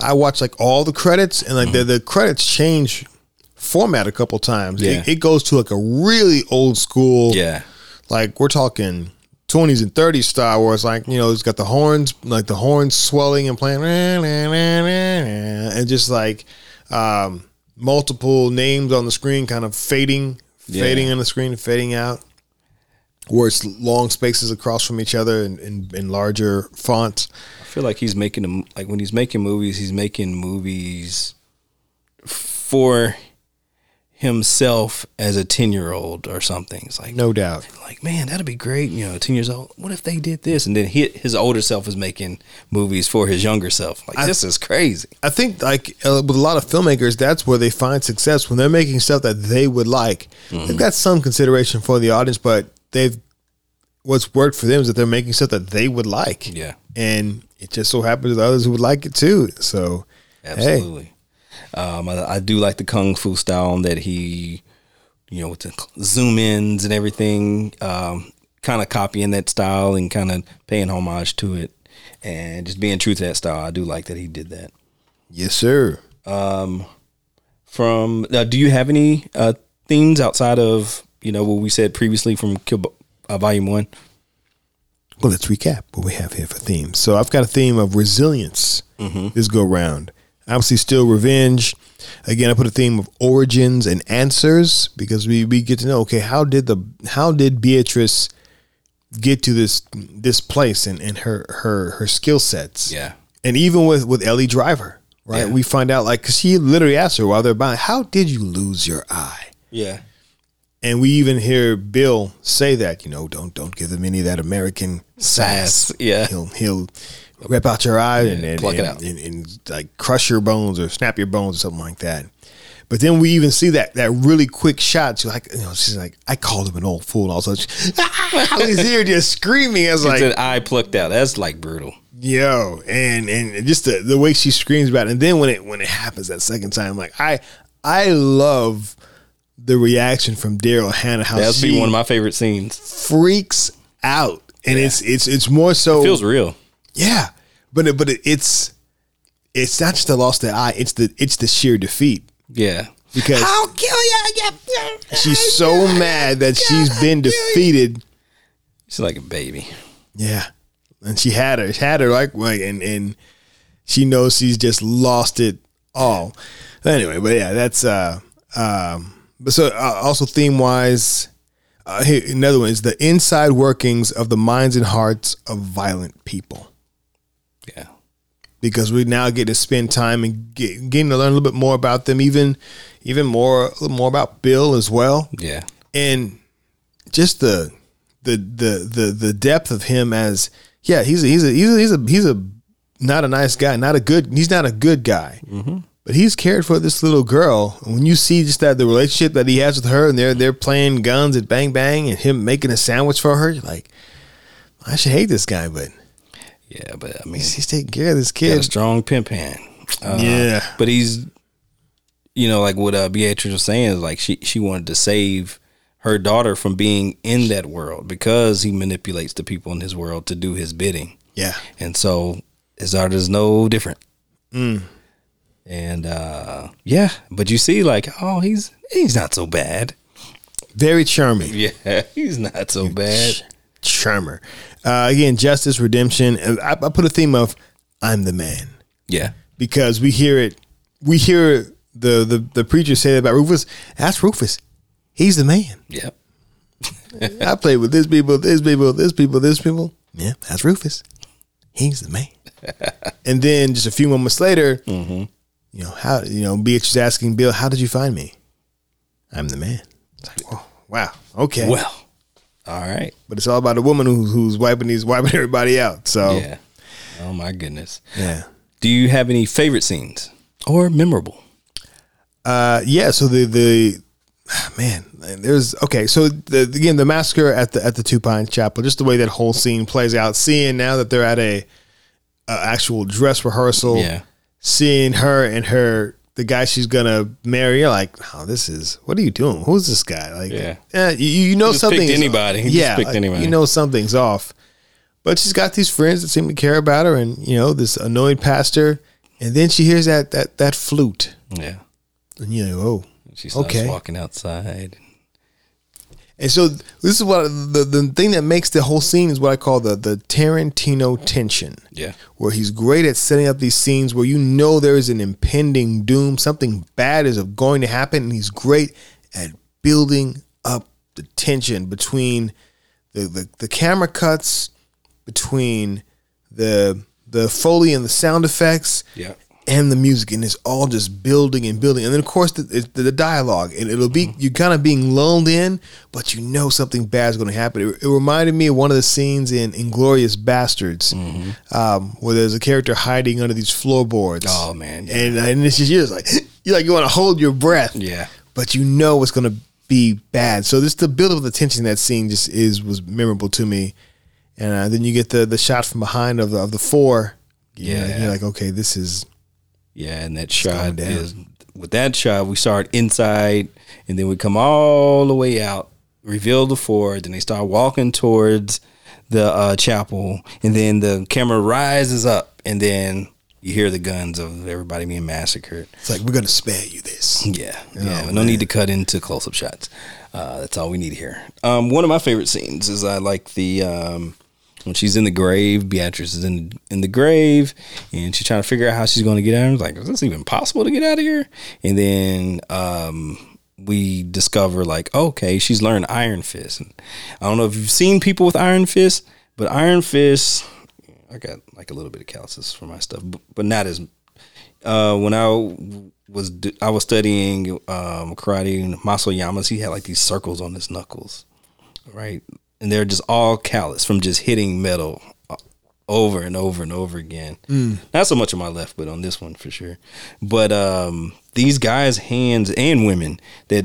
I watch like all the credits, and like the the credits change format a couple times. Mm-hmm. Yeah. It, it goes to like a really old school. yeah like we're talking 20s and 30s style where it's like you know it's got the horns like the horns swelling and playing and just like um multiple names on the screen kind of fading Yeah. fading on the screen fading out where it's long spaces across from each other in, in, in larger fonts I feel like he's making them like when he's making movies, he's making movies for himself as a ten year old or something. It's like no doubt like man, that'd be great. You know, ten years old. What if they did this? And then he, his older self is making movies for his younger self. Like this is crazy. I think like uh, with a lot of filmmakers, that's where they find success when they're making stuff that they would like. They've got some consideration for the audience, but they've what's worked for them is that they're making stuff that they would like. Yeah. and it just so happens that others would like it too. So hey, Absolutely. Um, I, I do like the kung fu style that he, you know, with the zoom ins and everything, um, kind of copying that style and kind of paying homage to it, and just being true to that style. I do like that he did that. yes, sir. From uh, do you have any uh, themes outside of you know what we said previously from Kill, uh, Volume One? Well, let's recap what we have here for themes. So I've got a theme of resilience this go round. Obviously, still revenge. Again, I put a theme of origins and answers because we, we get to know okay how did the how did Beatrice get to this this place and, and her her her skill sets Yeah. and even with with Ellie Driver right Yeah. we find out like because she literally asked her while they're buying how did you lose your eye Yeah. And we even hear Bill say that, you know, don't don't give them any of that American sass. Yeah. he'll he'll rip out your eye and, and, pluck it out. and, and, like crush your bones or snap your bones or something like that. But then we even see that that really quick shot. So like, you know, she's like, I called him an old fool, and all a ah, he's here just screaming. I was It's like, an eye plucked out. That's like brutal. yo, and and just the, the way she screams about it. And then when it when it happens that second time, like I I love the reaction from Daryl Hannah. How That'd she be one of my favorite scenes. freaks out, and it's it's it's more so it Feels real. yeah. but it, but it, it's it's not just the loss of the eye; it's the it's the sheer defeat Yeah. because I'll kill you. Yeah, she's so mad that she's been defeated. She's like a baby. Yeah, and she had her, she had her like like, and and she knows she's just lost it all. Anyway, but yeah, that's uh um. But so uh, also theme wise, uh, here another one is the inside workings of the minds and hearts of violent people. Yeah. because we now get to spend time and get, getting to learn a little bit more about them, even even more a little more about Bill as well, Yeah. and just the the the the the depth of him as yeah he's a, he's a he's a, he's a he's a not a nice guy, not a good he's not a good guy. But he's cared for this little girl. And when you see just that the relationship that he has with her, and they're they're playing guns at Bang Bang, and him making a sandwich for her, you're like, I should hate this guy, but Yeah. But I mean, he's, he's taking care of this kid. strong pimp hand. Uh, Yeah. But he's, you know, like what uh, Beatrice was saying is like she she wanted to save her daughter from being in that world because he manipulates the people in his world to do his bidding, Yeah, and so his daughter's no different. Mm. And uh yeah, but you see, like, oh, he's he's not so bad. very charming. Yeah, he's not so bad. charmer. Uh, again, justice, redemption. I, I put a theme of "I'm the man" Yeah, because we hear it. We hear the the the preacher say about Rufus. That's Rufus. He's the man. yeah, I played with this people, this people, this people, this people. Yeah, that's Rufus. He's the man. and then just a few moments later, Mm-hmm. You know how you know Beatrice asking Bill, "How did you find me?" I'm the man. It's like, oh, wow, okay. Well, all right. but it's all about a woman who, who's wiping these wiping everybody out. So Yeah. Oh my goodness. yeah. Do you have any favorite scenes or memorable? Uh, yeah. So the the man, there's okay. So the, again, the massacre at the at the Two Pines Chapel, just the way that whole scene plays out. Seeing now that they're at a, a actual dress rehearsal, Yeah. Seeing her and her the guy she's gonna marry, you're like, oh, this is what are you doing? Who's this guy? Like, Yeah. eh, you, you know something. anybody. He yeah, picked like, anybody. You know something's off. But she's got these friends that seem to care about her, and you know this annoyed pastor. And then she hears that that that flute, Yeah. and you know, oh, She starts Okay. walking outside. And so this is what the the thing that makes the whole scene is what I call the the Tarantino tension. Yeah. Where he's great at setting up these scenes where you know there is an impending doom, something bad is going to happen, and he's great at building up the tension between the the, the camera cuts, between the the foley and the sound effects, Yeah. And the music, and it's all just building and building. And then of course the, the, the dialogue, and it'll be you're kind of being lulled in, but you know something bad is going to happen. It, it reminded me of one of the scenes in Inglourious Basterds, um, where there's a character hiding under these floorboards. Oh, man, yeah. and and it's just you're just like you're like you want to hold your breath, Yeah. but you know it's going to be bad. So this the build of the tension in that scene just is was memorable to me. And uh, then you get the the shot from behind of the of the four. Yeah, Yeah. you're like, okay, this is Yeah, and that shot is with that shot we start inside and then we come all the way out, reveal the fort, then they start walking towards the uh, chapel, and then the camera rises up, and then you hear the guns of everybody being massacred. It's like we're gonna spare you this. Yeah, yeah. no need to cut into close up shots. Uh, that's all we need here. Um, one of my favorite scenes is I like the um, when she's in the grave. Beatrice is in in the grave, and she's trying to figure out how she's going to get out. I was like, is this even possible to get out of here? And then um, we discover like, okay, she's learned Iron Fist. And I don't know if you've seen people with Iron Fist, but Iron Fist. I got like a little bit of calluses for my stuff, but, but not as uh, when I was I was studying um, karate and Mas Oyama's, he had like these circles on his knuckles, right? And they're just all callous from just hitting metal over and over and over again. Not so much on my left, but on this one for sure. But um, these guys' hands and women that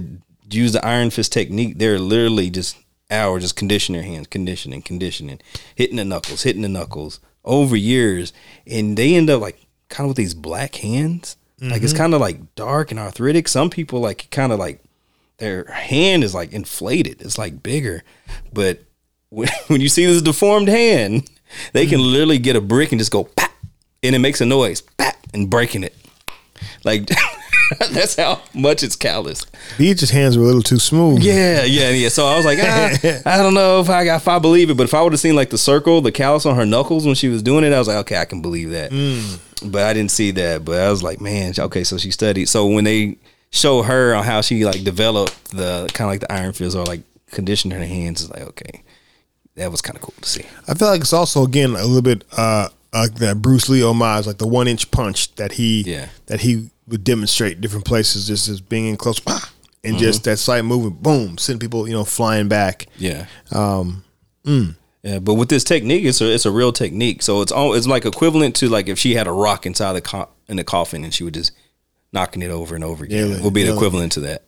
use the iron fist technique, they're literally just hours just conditioning their hands, conditioning, conditioning, hitting the knuckles, hitting the knuckles over years, and they end up like kind of with these black hands. Like it's kind of like dark and arthritic. Some people like kind of like their hand is like inflated. It's like bigger, but when, when you see this deformed hand, they can literally get a brick and just go pop and it makes a noise, bap, and breaking it. Like that's how much it's callous. Beatrice's hands were a little too smooth. Yeah, yeah, yeah. So I was like, ah, I don't know if I if I believe it, but if I would have seen like the circle, the callus on her knuckles when she was doing it, I was like, okay, I can believe that. But I didn't see that. But I was like, man, okay, so she studied. So when they show her on how she like developed the kind of like the iron fist or like conditioned her hands, it's like, okay, that was kind of cool to see. I feel like it's also again a little bit uh like that Bruce Lee homage, like the one inch punch that he Yeah. that he would demonstrate different places, just as being in close, ah, and Mm-hmm. just that slight movement, boom, send people you know flying back. Yeah. Um. Yeah, but with this technique, it's a it's a real technique. So it's all it's like equivalent to like if she had a rock inside the co- in the coffin and she would just knocking it over and over again. Yeah, would be the equivalent to that.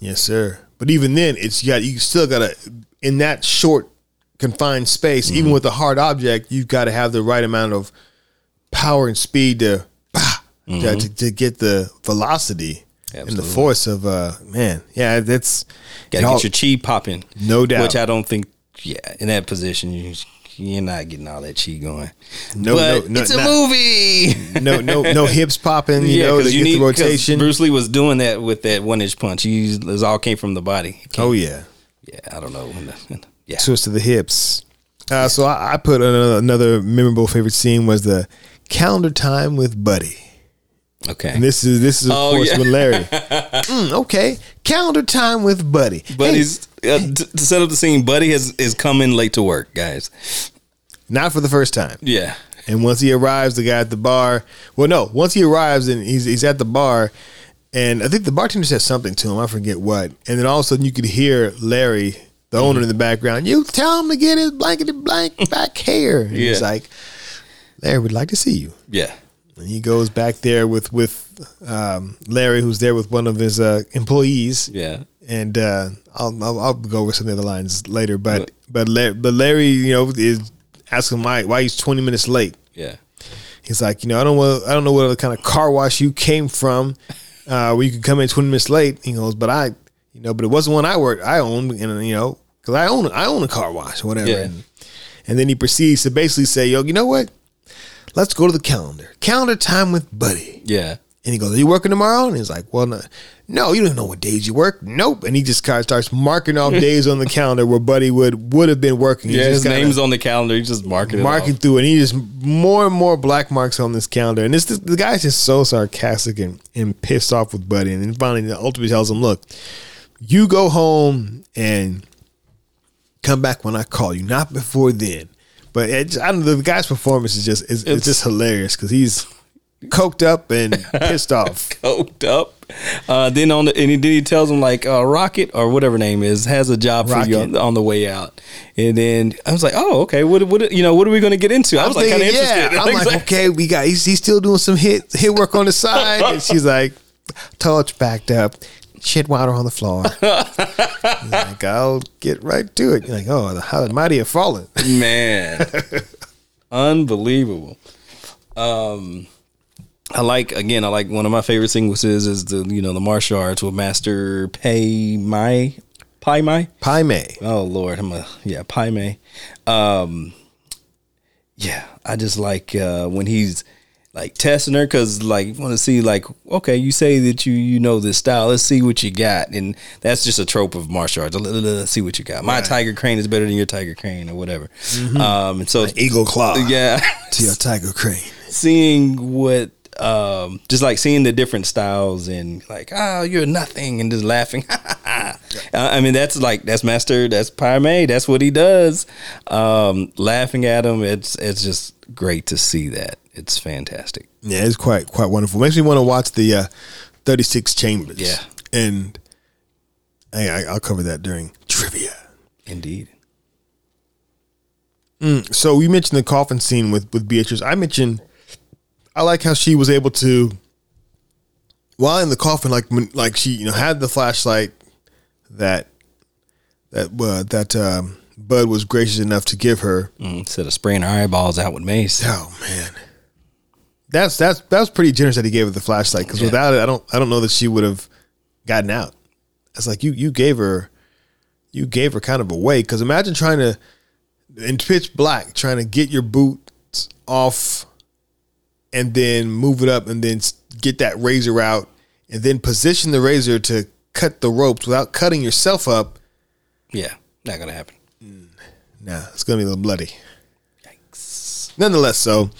Yes, sir. But even then, it's you got you still got to in that short confined space, Mm-hmm. even with a hard object, you've got to have the right amount of power and speed to bah, to, to, to get the velocity and the Mm-hmm. Force of uh man. Yeah, that's Got it to all- get your chi popping. No doubt. Which I don't think. Yeah, in that position, you, you're not getting all that chi going. No, but no, no, it's a not- movie. no no no hips popping, you know, 'cause to get the rotation. Bruce Lee was doing that with that one inch punch. He it all came from the body. oh yeah. Yeah, I don't know. Yeah, twist of the hips. Uh, so I, I put another, another memorable favorite scene was the calendar time with Buddy. okay. And this is this is of Oh, course yeah. with Larry. Mm, okay, calendar time with Buddy. Buddy's Hey, uh, t- to set up the scene. Buddy has is coming late to work, guys. not for the first time. Yeah, And once he arrives, the guy at the bar. Well, no, once he arrives and he's he's at the bar, and I think the bartender says something to him. I forget what. And then all of a sudden, you could hear Larry, the owner, in the background. You tell him to get his blankety blank back here. And He's like, Larry we'd like to see you. yeah, And he goes back there with with um, Larry, who's there with one of his uh, employees. yeah. And uh, I'll, I'll I'll go over some of the other lines later. But but Larry, but Larry, you know, is asking why why he's twenty minutes late. Yeah. He's like, you know, I don't know, I don't know what other kind of car wash you came from, uh, where you could come in twenty minutes late. He goes, but I, you know, but it wasn't one I worked, I owned, and you know, because I own, I own a car wash, or whatever. Yeah. And, and then he proceeds to basically say, yo, you know what? Let's go to the calendar. Calendar time with Buddy. Yeah. And he goes, Are you working tomorrow? And he's like, Well, no, no you don't know what days you work. Nope. And he just kind of starts marking off days on the calendar where Buddy would would have been working. He's Yeah, his name's on the calendar. He's just marking it marking through, and he just more and more black marks on this calendar. And this the guy's just so sarcastic and, and pissed off with Buddy. And then finally, ultimately tells him, Look, you go home and come back when I call you, not before then. But it I don't know, the guy's performance is just is, it's, It's- just hilarious because he's coked up and pissed off. Coked up. Uh, then on the and he, then he tells him like uh, Rocket or whatever name is has a job for you on, on the way out. And then I was like, oh okay, what what you know what are we going to get into? I I'm was like kind of interested. yeah. I'm like, okay, we got he's, he's still doing some hit hit work on the side, and she's like, touch backed up, shit water on the floor. Like, I'll get right to it. You're like, oh, the, how the mighty have fallen. man, unbelievable. Um, I like again. I like one of my favorite sequences is the you know the martial arts with Master Pei Mai Pai Mai. Pai Mei. Oh Lord, I'm a yeah, Pai Mei. Um, yeah, I just like uh, when he's like testing her because like you want to see like okay, you say that you you know this style. Let's see what you got, and that's just a trope of martial arts. Let- let- Let's see what you got. My tiger crane is better than your tiger crane or whatever. Um, and so Eagle claw yeah, to your tiger crane. seeing what um just like seeing the different styles and like oh you're nothing and just laughing i mean that's like that's master that's Pai that's what he does um laughing at him it's it's just great to see that it's fantastic Yeah, it's quite quite wonderful. Makes me want to watch the uh, 36 Chambers. Yeah. and hey, I, I'll cover that during trivia. indeed So we mentioned the coffin scene with with Beatrice. I mentioned I like how she was able to while in the coffin, like when, like she you know had the flashlight that that uh, that um, Bud was gracious enough to give her. mm, instead of spraying her eyeballs out with mace Oh man, that's that's that was pretty generous that he gave her the flashlight because Yeah. without it, I don't I don't know that she would have gotten out. It's like you you gave her you gave her kind of away because imagine trying to in pitch black trying to get your boots off and then move it up and then get that razor out and then position the razor to cut the ropes without cutting yourself up, Yeah, not gonna happen. nah, it's gonna be a little bloody. Nonetheless, so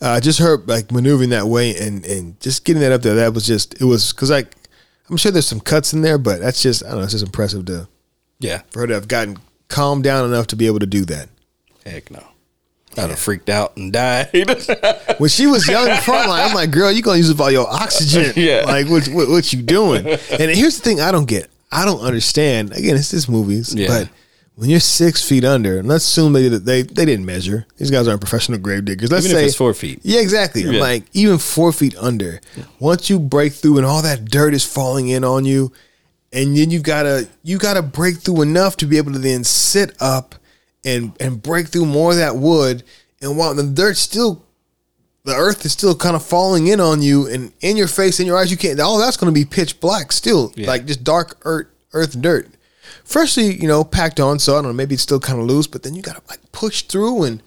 uh, just heard like maneuvering that way and and just getting that up there. That was just it was because like I'm sure there's some cuts in there, but that's just I don't know. It's just impressive to Yeah, for her to have gotten calmed down enough to be able to do that. heck no. I'd have freaked out and died. When she was young in front line, I'm like, girl, you're gonna use up all your oxygen. Yeah. Like what, what what you doing? And here's the thing I don't get. I don't understand. Again, it's just movies. Yeah. But when you're six feet under, and let's assume they they they didn't measure. These guys aren't professional grave diggers. Let's Even if say it's four feet. Yeah, exactly. Yeah. like even four feet under. Once you break through and all that dirt is falling in on you, and then you've gotta you gotta break through enough to be able to then sit up and and break through more of that wood. And while the dirt's still the earth is still kind of falling in on you and in your face, in your eyes, you can't all that's gonna be pitch black still. Yeah. Like just dark earth earth dirt. Freshly, you know, packed on, so I don't know, maybe it's still kind of loose, but then you gotta like push through and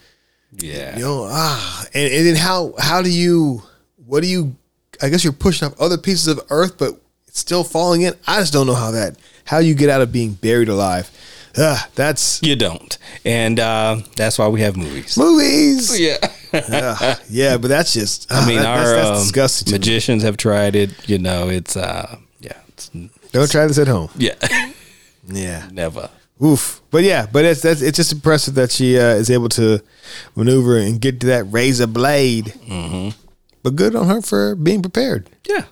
yeah, you know, ah, and, and then how how do you what do you? I guess you're pushing up other pieces of earth, but it's still falling in. I just don't know how that how you get out of being buried alive. Ah, that's you don't, and uh, that's why we have movies. movies. Yeah, Ah, yeah, but that's just. I mean, that- our that's, that's um, disgusting. to me. magicians have tried it. You know, it's uh, yeah, it's, Don't try this at home. yeah, Yeah. never. Oof. But yeah, but it's that's it's just impressive that she uh, is able to maneuver and get to that razor blade. Mm-hmm. But good on her for being prepared. Yeah.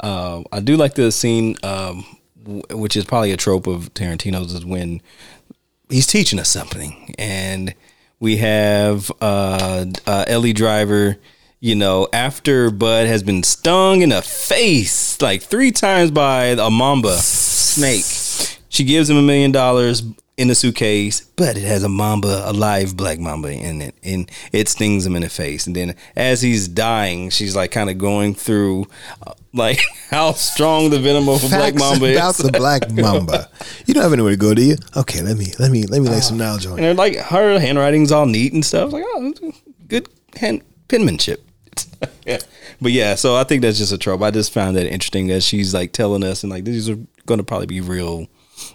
Uh, I do like the scene, um, which is probably a trope of Tarantino's, is when he's teaching us something, and we have uh, uh, Ellie Driver. You know, after Bud has been stung in the face like three times by a mamba snake, she gives him a million dollars in a suitcase, but it has a mamba, a live black mamba in it, and it stings him in the face. And then as he's dying, she's like kind of going through uh, like how strong the venom of a black mamba about is. About the black mamba. you don't have anywhere to go, do you? Okay, let me let me let me lay some knowledge on and like her handwriting's all neat and stuff. Like, oh, good hand penmanship. yeah, but yeah. So I think that's just a trope. I just found that interesting that she's like telling us, and like these are going to probably be real,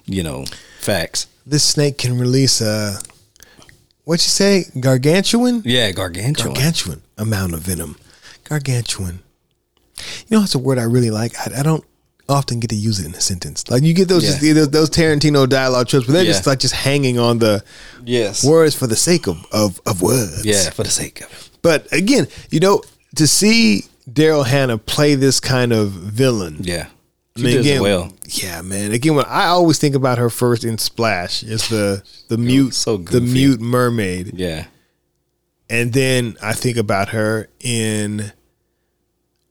you know, facts. This snake can release a what'd you say, gargantuan, Yeah, gargantuan. gargantuan amount of venom. Gargantuan. You know, it's a word I really like. I, I don't often get to use it in a sentence. Like you get those Yeah. just, those, Tarantino dialogue trips, but they're Yeah. just like just hanging on the yes. words for the sake of of, of words. Yeah, for the sake of it. But again, you know, to see Daryl Hannah play this kind of villain. Yeah, I she mean, does again, well. Yeah, man. Again, when I always think about her first in Splash, is the the mute, so the mute mermaid, Yeah, and then I think about her in.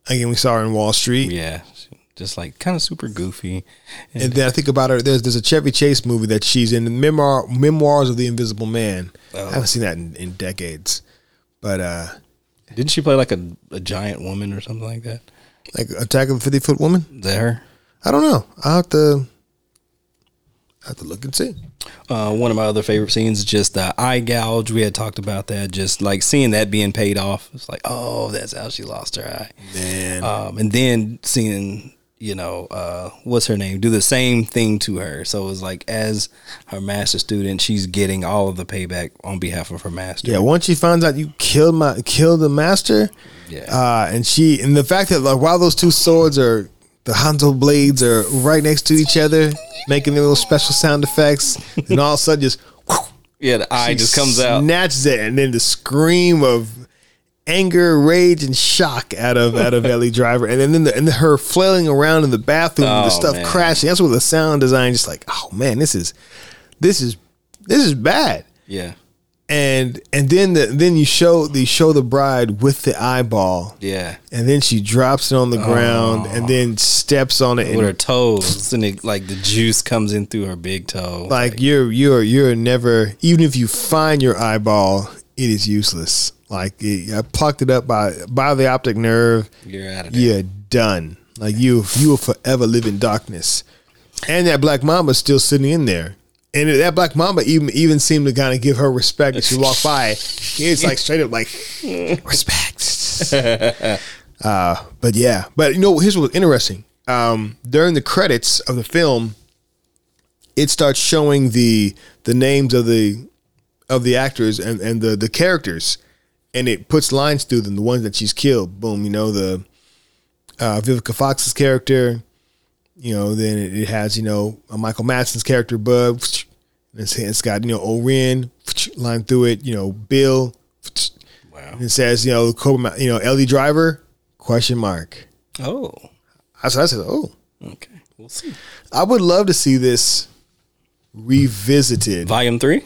Again, we saw her in Wall Street, yeah, just like kind of super goofy. And, and then I think about her. There's there's a Chevy Chase movie that she's in, the memoir Memoirs of the Invisible Man. Oh. I haven't seen that in, in decades, but uh didn't she play like a, a giant woman or something like that? like Attack of the Fifty Foot Woman. Is that her? I don't know. I have to I have to look and see. Uh, one of my other favorite scenes is just the eye gouge. We had talked about that. Just like seeing that being paid off. It's like, oh, that's how she lost her eye. Man, Um, and then seeing, you know, uh, what's her name, do the same thing to her. So it was like, as her master student, she's getting all of the payback on behalf of her master. Yeah, once she finds out you killed my killed the master, Yeah. uh, and she and the fact that like while those two swords are the Hanzo blades are right next to each other, making their little special sound effects, and all of a sudden just yeah, the eye just comes out. snatches it, and then the scream of anger, rage, and shock out of out of Ellie Driver, and then the, and her flailing around in the bathroom, and the Oh, stuff man. crashing. That's what the sound design just like, oh man, this is this is this is bad Yeah. And and then the then you show the show the bride with the eyeball Yeah. and then she drops it on the ground and oh. then steps on it With her toes. And it, like the juice comes in through her big toe. like you're you're you're never even if you find your eyeball it is useless like it, I plucked it up by by the optic nerve you're out of there. you're done like you you will forever live in darkness and that black mamba's still sitting in there And that Black Mamba even even seemed to kind of give her respect as she walked by. It's like straight up like respect. uh, but yeah, but you know, here's what's interesting. Um, during the credits of the film, it starts showing the the names of the of the actors and, and the the characters, and it puts lines through them. The ones that she's killed. Boom. You know the uh, Vivica Fox's character. You know, then it, has you know Michael Madsen's character, Bud. It's, it's got you know Oren line through it. You know Bill. Wow. And it says you know Cobra, you know Ellie Driver question mark. Oh. I said, I said, oh, Okay. We'll see. I would love to see this revisited. Volume three.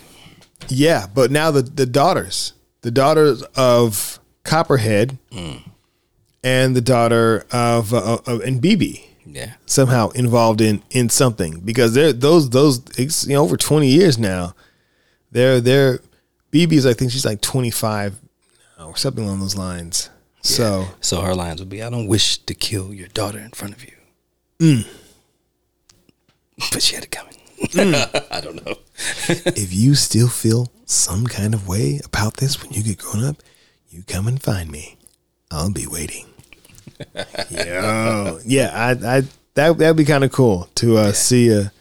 Yeah, but now the the daughters, the daughters of Copperhead, and the daughter of, uh, of and BB Yeah. somehow involved in in something because they're those those it's, you know over twenty years now. They're they're BB's I think she's like twenty five or something along those lines. So So her lines would be, "I don't wish to kill your daughter in front of you." Mm. But she had it coming. I don't know. if you still feel some kind of way about this when you get grown up, you come and find me. I'll be waiting. Yo, yeah, I, I that that'd be kind of cool to uh, see a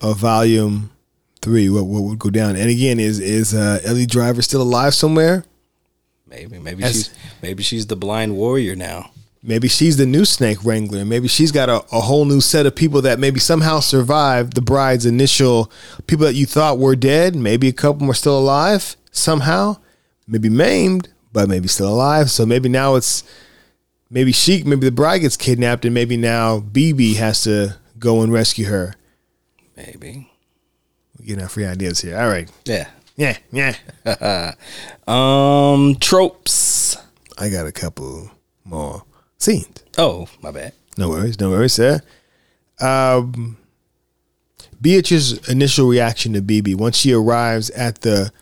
a volume three. What what would go down? And again, is is uh, Ellie Driver still alive somewhere? Maybe, maybe As- she's maybe she's the blind warrior now. Maybe she's the new Snake Wrangler. Maybe she's got a, a whole new set of people that maybe somehow survived the bride's initial people that you thought were dead. Maybe a couple were still alive somehow, maybe maimed, but maybe still alive. So maybe now it's maybe she, maybe the bride gets kidnapped, and maybe now BB has to go and rescue her. Maybe. We're getting our free ideas here. All right. Yeah. Yeah, yeah. Um, tropes. I got a couple more scenes. Oh, my bad. No worries, no worries, sir. Um, Beatrice's initial reaction to BB once she arrives at the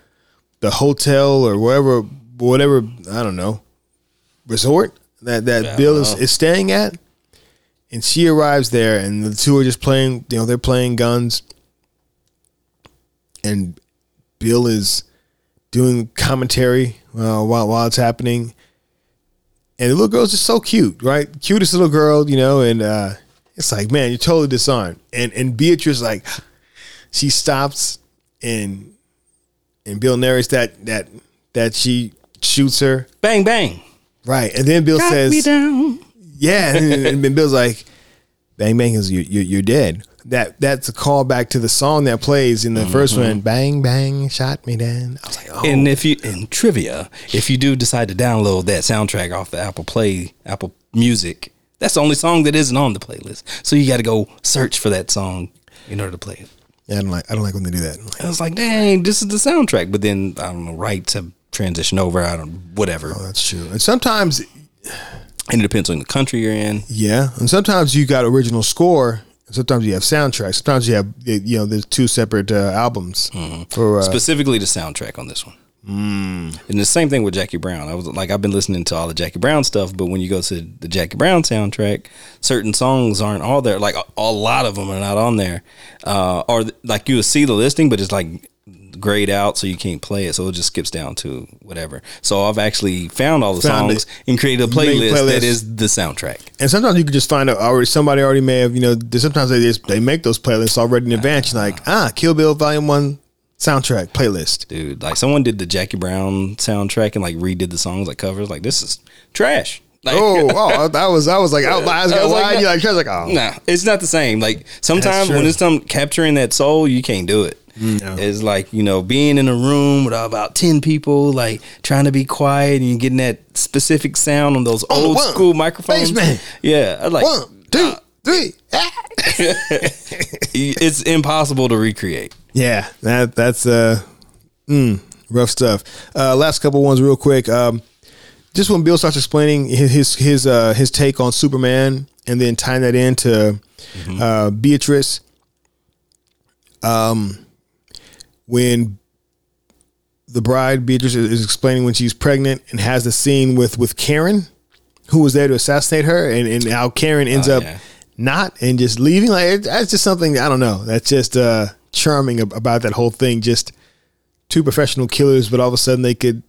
the hotel or wherever, whatever I don't know, resort that that Yeah, Bill is, is staying at, and she arrives there, and the two are just playing. You know, they're playing guns, and Bill is doing commentary uh, while while it's happening and the little girl's just so cute, right? Cutest little girl, you know, and uh, it's like, man, you're totally disarmed. And and Beatrice like, she stops and and Bill narrates that that that she shoots her, Bang bang. Right? And then Bill Got me says, down. yeah, and, and then Bill's like, bang bang is you you're, you're dead. That that's a callback to the song that plays in the mm-hmm. first one. Mm-hmm. Bang bang, shot me down. I was like, oh, And if you in trivia, if you do decide to download that soundtrack off the Apple Play, Apple Music, that's the only song that isn't on the playlist. So you got to go search for that song in order to play it. yeah, I don't like I don't like when they do that. I'm like, I was like, dang, this is the soundtrack. But then I don't know, rights have transitioned over. I don't, whatever. oh, that's true. And sometimes And it depends on the country you're in. Yeah, and sometimes you got original score. Sometimes you have soundtrack. Sometimes you have you know there's two separate uh, albums for uh, specifically the soundtrack on this one. Mm. And the same thing with Jackie Brown. I was like, I've been listening to all the Jackie Brown stuff, but when you go to the Jackie Brown soundtrack, certain songs aren't all there. Like a, a lot of them are not on there, uh, or like you will see the listing, but it's like grayed out, so you can't play it. So it just skips down to whatever. So I've actually found all the Found songs and created a playlist, playlist. that is the soundtrack. and sometimes you can just find out already somebody already may have you know sometimes they just they make those playlists already in advance. You're like ah Kill Bill Volume One soundtrack playlist. Dude, like someone did the Jackie Brown soundtrack and like redid the songs like covers. Like this is trash. Like, Oh, oh, that was I was like out I got was like, wide. no. You're like, like, oh, Nah, it's not the same. Like sometimes when it's some capturing that soul, you can't do it. No. It's like you know being in a room with about ten people, like trying to be quiet and you're getting that specific sound on those On old one, school microphones. basement. Yeah, I like one, two, three. ah. it's impossible to recreate. Yeah, that that's uh, mm, rough stuff. Uh, last couple ones, real quick. Um, just when Bill starts explaining his his his, uh, his take on Superman, and then tying that into uh, Beatrice. Um, when the bride Beatrice is explaining when she's pregnant and has the scene with with Karen, who was there to assassinate her, and and how Karen ends Oh, up yeah. not and just leaving. Like it- that's just something I don't know. That's just uh charming about that whole thing. Just two professional killers, but all of a sudden they could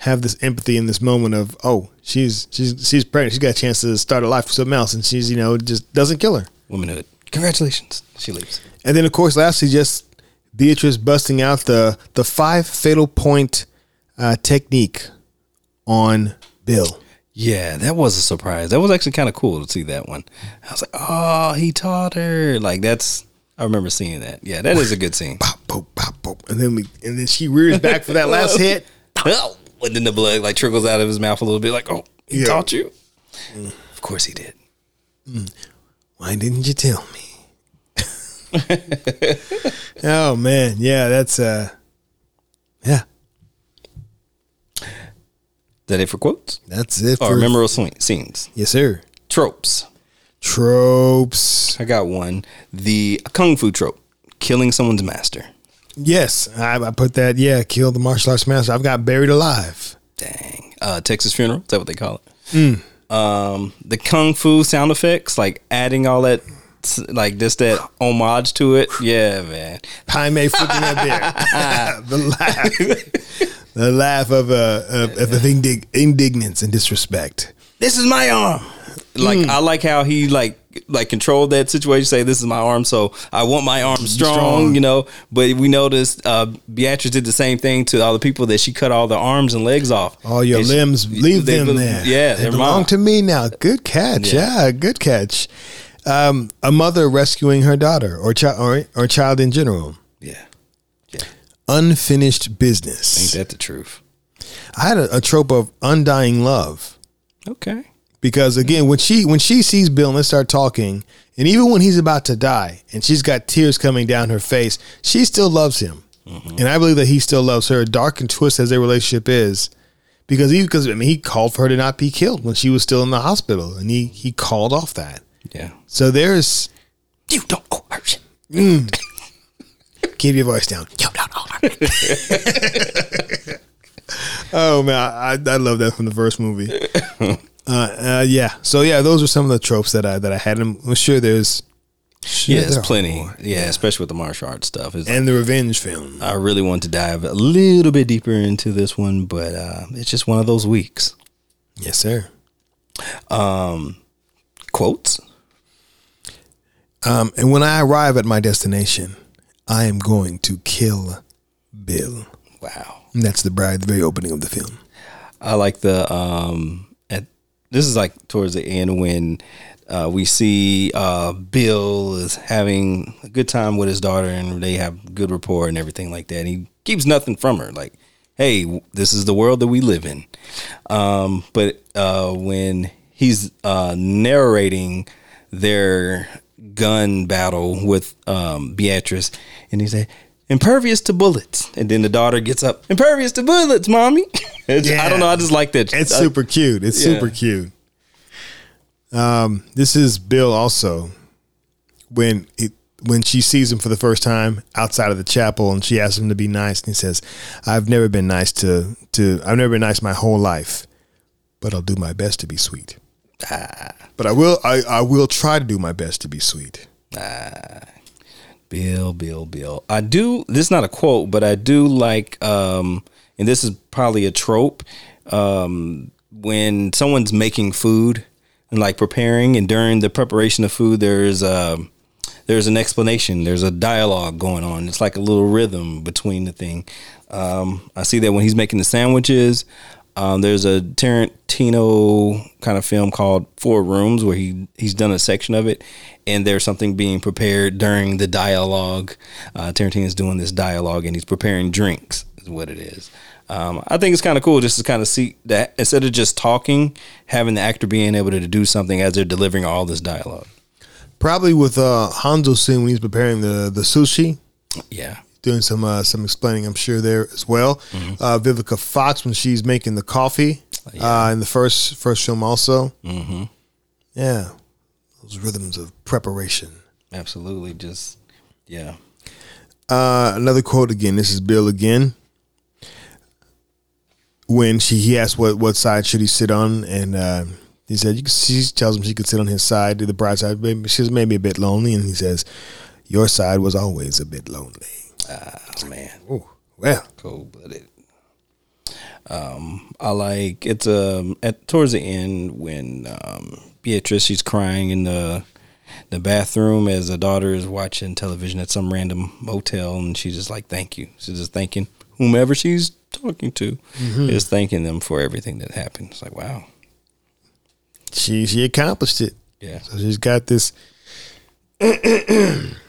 have this empathy in this moment of, oh, she's she's she's pregnant. She's got a chance to start a life with something else, and she's you know just doesn't kill her. Womanhood. Congratulations. She leaves. And then of course, lastly, just Beatrice busting out the the five fatal point uh, technique on Bill. Yeah, that was a surprise. That was actually kind of cool to see that one. I was like, oh, he taught her. Like that's. I remember seeing that. Yeah, that is a good scene. Pop, pop, pop, pop. And then we and then she rears back for that last hit. and then the blood like trickles out of his mouth a little bit. Like, oh, he Yeah. taught you. Of course he did. Why didn't you tell me? oh man, yeah, that's uh yeah, that it for quotes that's it or for memorable scenes? Yes, sir. Tropes. Tropes. I got one. The kung fu trope: killing someone's master. Yes, I, I put that. Yeah, kill the martial arts master. I've got buried alive. Dang. Uh, Texas funeral. Is that what they call it? Um, the kung fu sound effects, like adding all that, like just that homage to it. Yeah, man. Jaime flipping that beer. the laugh. The laugh of uh of, of, indig- indignance and disrespect. This is my arm. Like I like how he like like controlled that situation. Say this is my arm, so I want my arm strong, Strong. You know. But we noticed uh, Beatrice did the same thing to all the people that she cut all their arms and legs off. All your And she- limbs, leave they them there. Yeah, they belong mine. to me now. Good catch. Yeah. Yeah, good catch. Um, a mother rescuing her daughter or child or, or child in general. Yeah, Yeah. Unfinished business. ain't that the truth? I had a, a trope of undying love Okay. because again, when she when she sees Bill and they start talking, and even when he's about to die and she's got tears coming down her face, she still loves him, Mm-hmm. and I believe that he still loves her. Dark and twisted as their relationship is, because he because I mean he called for her to not be killed when she was still in the hospital, and he he called off that. Yeah. So there's You don't coercion. keep your voice down. You don't coercion. Oh man, I, I love that from the first movie. uh, uh, yeah, so yeah, those are some of the tropes that I that I had. I'm sure there's sure yeah, there's plenty. more. Yeah, especially with the martial arts stuff. It's, and the revenge film. I really want to dive a little bit deeper into this one, but uh, it's just one of those weeks. Yes, sir. Um, Quotes. Um, and when I arrive at my destination, I am going to kill Bill. Wow. And that's the bride, the very opening of the film. I like the um at this is like towards the end when uh, we see uh, Bill is having a good time with his daughter and they have good rapport and everything like that. He keeps nothing from her. Like, hey, this is the world that we live in. Um, but uh, when he's uh, narrating their gun battle with um, Beatrice, and he said, "Impervious to bullets," and then the daughter gets up, "Impervious to bullets, mommy." It's- I don't know. I just like that. It's I- super cute. It's yeah. super cute. Um, this is Bill also when it when she sees him for the first time outside of the chapel and she asks him to be nice and he says, I've never been nice to to I've never been nice my whole life, but I'll do my best to be sweet. But I will I, I will try to do my best to be sweet. Bill, Bill, Bill. I do. This is not a quote, but I do like, um, and this is probably a trope. Um, when someone's making food and like preparing, and during the preparation of food, there's um there's an explanation. There's a dialogue going on. It's like a little rhythm between the thing. Um, I see that when he's making the sandwiches. Um, there's a Tarantino kind of film called Four Rooms where he he's done a section of it, and there's something being prepared during the dialogue. Uh, Tarantino's doing this dialogue, and he's preparing drinks. Is what it is. Um, I think it's kind of cool just to kind of see that instead of just talking, having the actor being able to do something as they're delivering all this dialogue. Probably with uh Hanzo soon when he's preparing the the sushi. Yeah. Doing some uh, some explaining, I'm sure there as well. Uh, Vivica Fox when she's making the coffee uh, in the first first film, also. Mm-hmm. Yeah, those rhythms of preparation. Absolutely. Just yeah. Uh, another quote again. This is Bill again. When she he asked what what side should he sit on, and uh, he said you she tells him she could sit on his side, the bride side. Maybe she's maybe a bit lonely, and he says, Your side was always a bit lonely. Ah, man. Oh, well. cold blooded. Um, I like it's um at towards the end when um Beatrice she's crying in the the bathroom as a daughter is watching television at some random motel and she's just like thank you. She's just thanking whomever she's talking to is thanking them for everything that happened. It's like wow. She she accomplished it. Yeah. So she's got this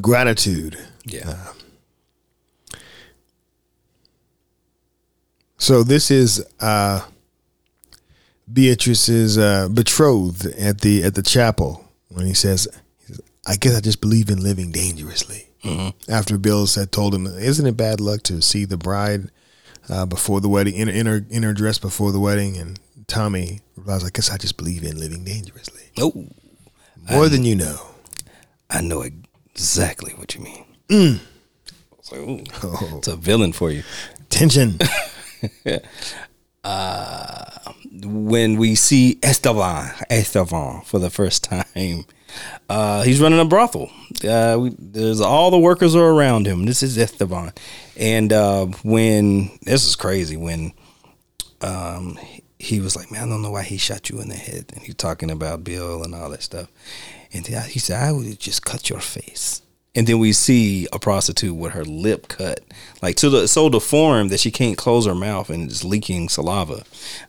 gratitude. Yeah. So this is uh, Beatrice's uh, betrothed at the at the chapel when he says, he says, "I guess I just believe in living dangerously." After Bill had told him, "Isn't it bad luck to see the bride uh, before the wedding in, in her in her dress before the wedding?" And Tommy replies, "I guess I just believe in living dangerously oh, more than you know." I know exactly what you mean. Was like, Oh, it's a villain for you. tension. when we see Esteban, Esteban for the first time, uh, he's running a brothel. Uh, we, there's all the workers are around him. This is Esteban, and uh, when this is crazy when um, he was like, "Man, I don't know why he shot you in the head," and he's talking about Bill and all that stuff, and then he said, "I would just cut your face." And then we see a prostitute with her lip cut, like to the so deformed that she can't close her mouth and it's leaking saliva.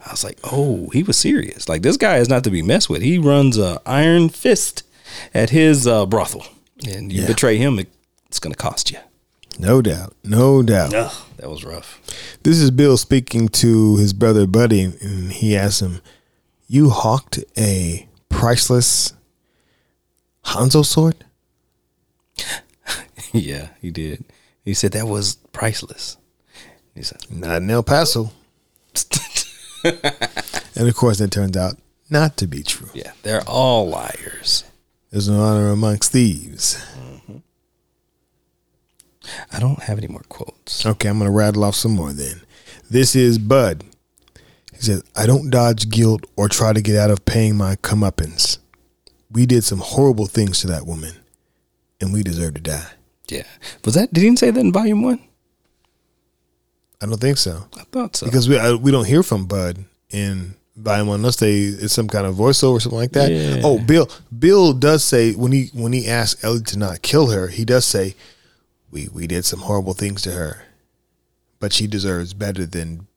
I was like, oh, he was serious. Like this guy is not to be messed with. He runs a iron fist at his uh, brothel, and you Yeah. betray him, it's gonna cost you. No doubt. No doubt. Ugh, that was rough. This is Bill speaking to his brother Buddy, and he asks him, "You hawked a priceless Hanzo sword?" yeah, he did. He said that was priceless. He said, Not in El Paso, and of course, it turns out not to be true. yeah, they're all liars. There's no honor amongst thieves. Mm-hmm. I don't have any more quotes. Okay, I'm gonna rattle off some more. Then, this is Bud. He says, "I don't dodge guilt or try to get out of paying my comeuppance. We did some horrible things to that woman, and we deserve to die." Yeah, was that? Did he say that in volume one? I don't think so. I thought so. because we I, we don't hear from Bud in volume one unless they it's some kind of voiceover or something like that. Yeah. Oh, Bill Bill does say when he when he asks Ellie to not kill her, he does say we we did some horrible things to her, but she deserves better than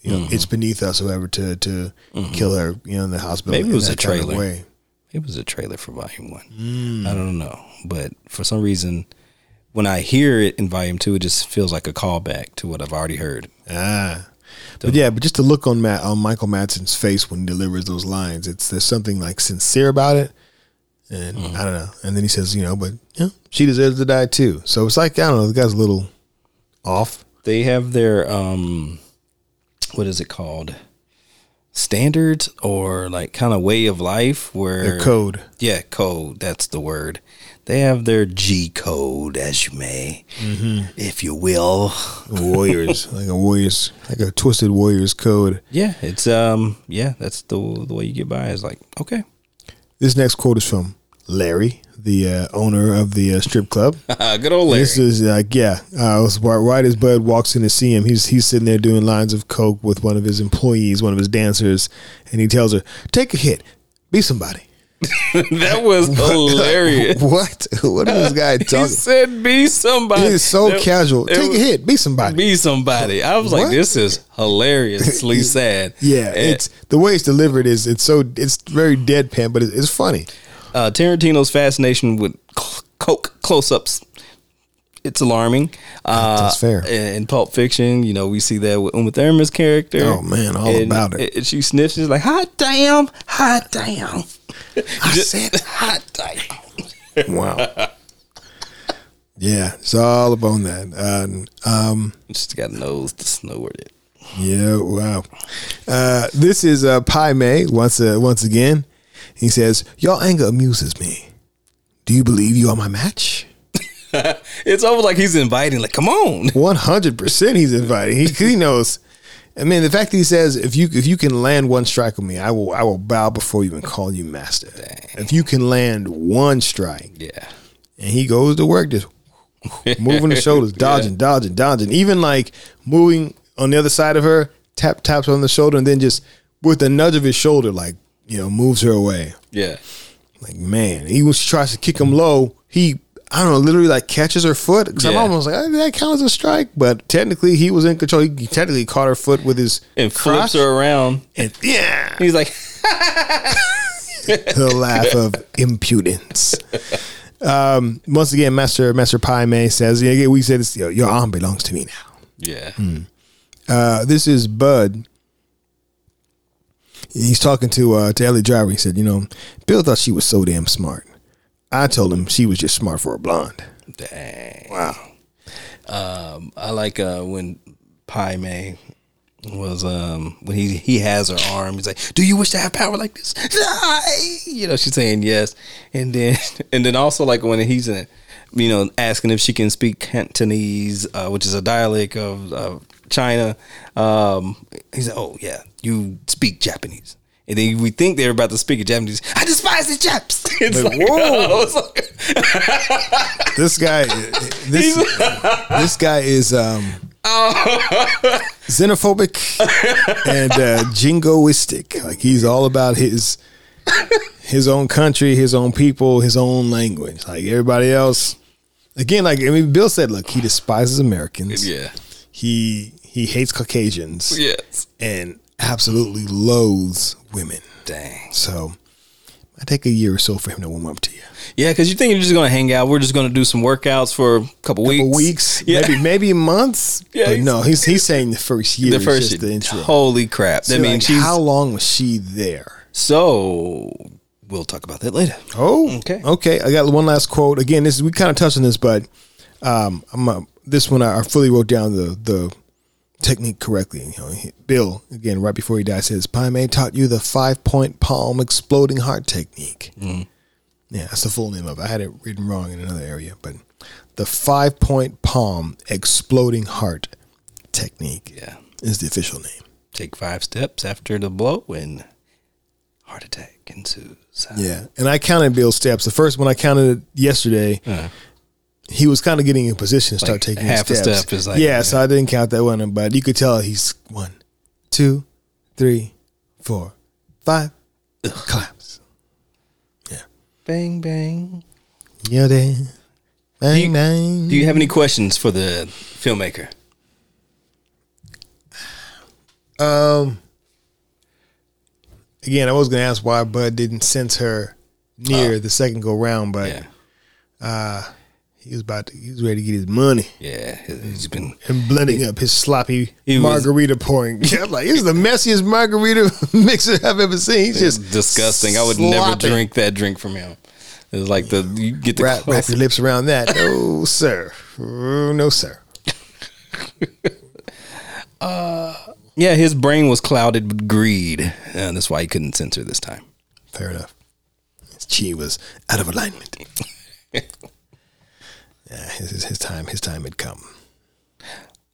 you know. Mm-hmm. It's beneath us, whoever, to to mm-hmm. kill her. You know, in the hospital. Maybe it was that a kind of trailer. way. It was a trailer for volume one. I don't know, but for some reason, when I hear it in volume two, it just feels like a callback to what I've already heard. Ah. But yeah, but just the look on Matt on Michael Madsen's face when he delivers those lines, it's there's something like sincere about it. And I don't know. And then he says, you know, but yeah, she deserves to die too. So it's like, I don't know, the guy's a little off. They have their um, what is it called? Standards or like kind of way of life where Their code. Yeah, code. That's the word. They have their G code, as you may, if you will. Warriors. like a warriors like a twisted warriors code. Yeah, it's um, yeah, that's the the way you get by. Is like okay, This next quote is from Larry, the uh, owner of the uh, strip club. good old Larry. This is like yeah. Uh, it was right, as Bud walks in to see him, he's he's sitting there doing lines of coke with one of his employees, one of his dancers, and he tells her, "Take a hit, be somebody." that was hilarious. what? What is this guy talking? He said, "Be somebody." He's so That- casual. Take a hit, be somebody. Be somebody. I was like, "This is hilariously sad." yeah, And, it's the way it's delivered is it's so it's very deadpan, but it's, it's funny. Uh, Tarantino's fascination with cl- coke close-ups. It's alarming. Uh, That's fair. In Pulp Fiction, you know, we see that with Uma Thurman's character. Oh, man, all And- about it. And she sniffs. She's like, "Hot damn, hot damn." I said, hot damn. wow. yeah, it's all up on that. Uh, um, She's got nose to snort it. Yeah, wow. Uh, this is uh, Pai Mei once uh, once again. He says, "Your anger amuses me. Do you believe you are my match?" It's almost like he's inviting, like, "Come on." One hundred percent, he's inviting. He he knows. I mean, the fact that he says, "If you if you can land one strike with me, I will I will bow before you and call you master." If you can land one strike, Yeah. and he goes to work just moving the shoulders, dodging, dodging, dodging, even like moving on the other side of her, tap taps on the shoulder, and then just with a nudge of his shoulder, like you know, moves her away. Yeah. Like man, he was tries to kick him low. He I don't know, literally like catches her foot. Because I'm almost like "Oh, that counts as a strike, but technically he was in control. He, he technically caught her foot with his And crotch, flips her around. and yeah, He's like, the laugh of impudence. Um, once again, Master Master Pai Mei says, "Yeah, we said this. Your, your arm belongs to me now." yeah. Uh, this is Bud. He's talking to uh, to Ellie Driver. He said, "You know, Bill thought she was so damn smart. I told him she was just smart for a blonde." Dang. Wow. Um, I like uh, when Pai Mei was um when he he has her arm. He's like, "Do you wish to have power like this?" You know, she's saying yes, and then and then also like when he's in, you know, asking if she can speak Cantonese, uh, which is a dialect of, of China. Um, he's like, "Oh yeah, you speak Japanese." And then we think they're about to speak in Japanese. I despise the Japs. It's Like, like, whoa. like- This guy, this this guy is um, xenophobic and uh, jingoistic. Like he's all about his his own country, his own people, his own language. Like everybody else. Again, like I mean, Bill said, look, he despises Americans. yeah. He he hates Caucasians Yes. and absolutely loathes women. Dang. So I take a year or so for him to warm up to you. Yeah, because you think you're just gonna hang out. We're just gonna do some workouts for a couple weeks. For weeks, Yeah. maybe maybe months. Yeah, but he's- no, he's he's saying the first year. the is first just the intro. Holy crap! So, That means like, how long was she there? so. We'll talk about that later. Oh, Okay. okay. I got one last quote. Again, this is we kind of touched on this, but um, I'm uh, this one I, I fully wrote down the the technique correctly. You know, he- Bill again right before he died says, "Pai Mei taught you the five point palm exploding heart technique." Mm-hmm. Yeah, that's the full name of it. I had it written wrong in another area, but the five point palm exploding heart technique Yeah. is the official name. Take five steps after the blow, and heart attack ensues. Yeah, and I counted Bill's steps. The first one I counted yesterday, Uh, he was kind of getting in position to start Like taking half a steps. step is like- yeah, so I didn't count that one, but you could tell he's one, two, three, four, five, claps. Yeah. Bang bang. Yeah, then bang you- bang. Do you have any questions for the filmmaker? Um, again, I was gonna ask why Bud didn't sense her near the second go round, but Oh. Yeah, he was about to, he was ready to get his money. yeah. He's been and blending up his sloppy He was- margarita pouring. Yeah, I'm like, this is the messiest margarita mixer I've ever seen. He's just disgusting. I would never drink that drink from him. It's like the you get the Wrap, wrap your lips around that. No, sir. Oh, no, sir. Uh, yeah, his brain was clouded with greed, and that's why he couldn't censor this time. Fair enough. His chi was out of alignment. Yeah, his, his, his time, his time had come.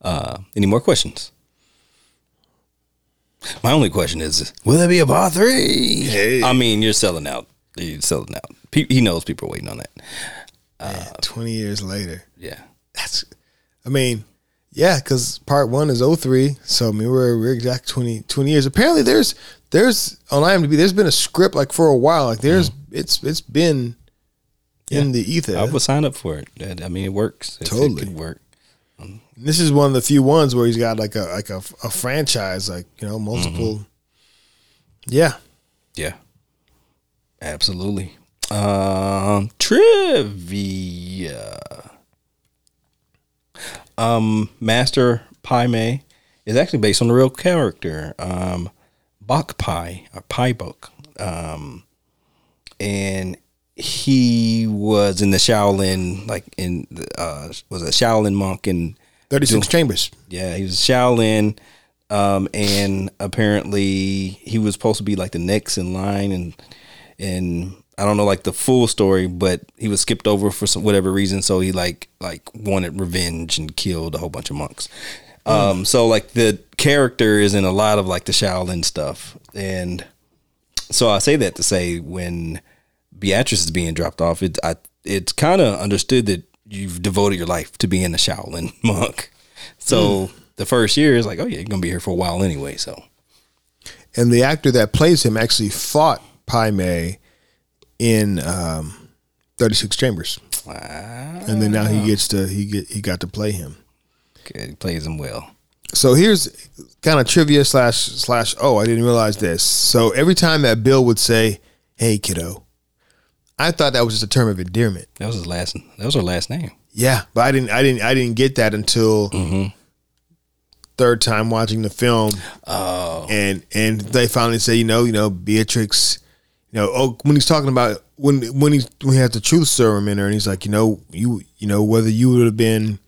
Uh, any more questions? My only question is, will there be a part three? Hey. I mean, you're selling out. You're selling out. Pe- He knows people are waiting on that. Man, Twenty years later, Yeah. that's. I mean, yeah, because part one is 03. So I mean, we're we're exact 20, 20 years. Apparently, there's there's on IMDb. There's been a script like for a while. Like there's it's it's been in the ether. I would sign up for it. I mean, it works. Totally. It could work. This is one of the few ones where he's got like a like a, a franchise, like you know, multiple. Yeah, Yeah. Absolutely. Um, trivia. Um, Master Pai Mei is actually based on a real character, um, Bok Pai or Pai Bok. Um, and he was in the Shaolin, like in the, uh, was a Shaolin monk in thirty six chambers. yeah, he was Shaolin, um, and apparently he was supposed to be like the next in line, and and I don't know like the full story, but he was skipped over for some whatever reason, so he like like wanted revenge and killed a whole bunch of monks. Um, so like the character is in a lot of like the Shaolin stuff, and so I say that to say when Beatrice is being dropped off, it I it's kind of understood that you've devoted your life to being a Shaolin monk. So the first year is like, oh yeah, you're gonna be here for a while anyway. So And the actor that plays him actually fought Pai Mei in um, Thirty Six Chambers, wow, and then now he gets to he get he got to play him. good, he plays him well. So here's kind of trivia slash slash. Oh, I didn't realize this. So every time that Bill would say, "Hey, kiddo," I thought that was just a term of endearment. That was his last. That was her last name. Yeah, but I didn't I didn't I didn't get that until mm-hmm. third time watching the film. Oh, and and they finally say, you know, you know, Beatrix, you know, oh, when he's talking about when when he when he had the truth serum in her, and he's like, you know, you you know, whether you would have been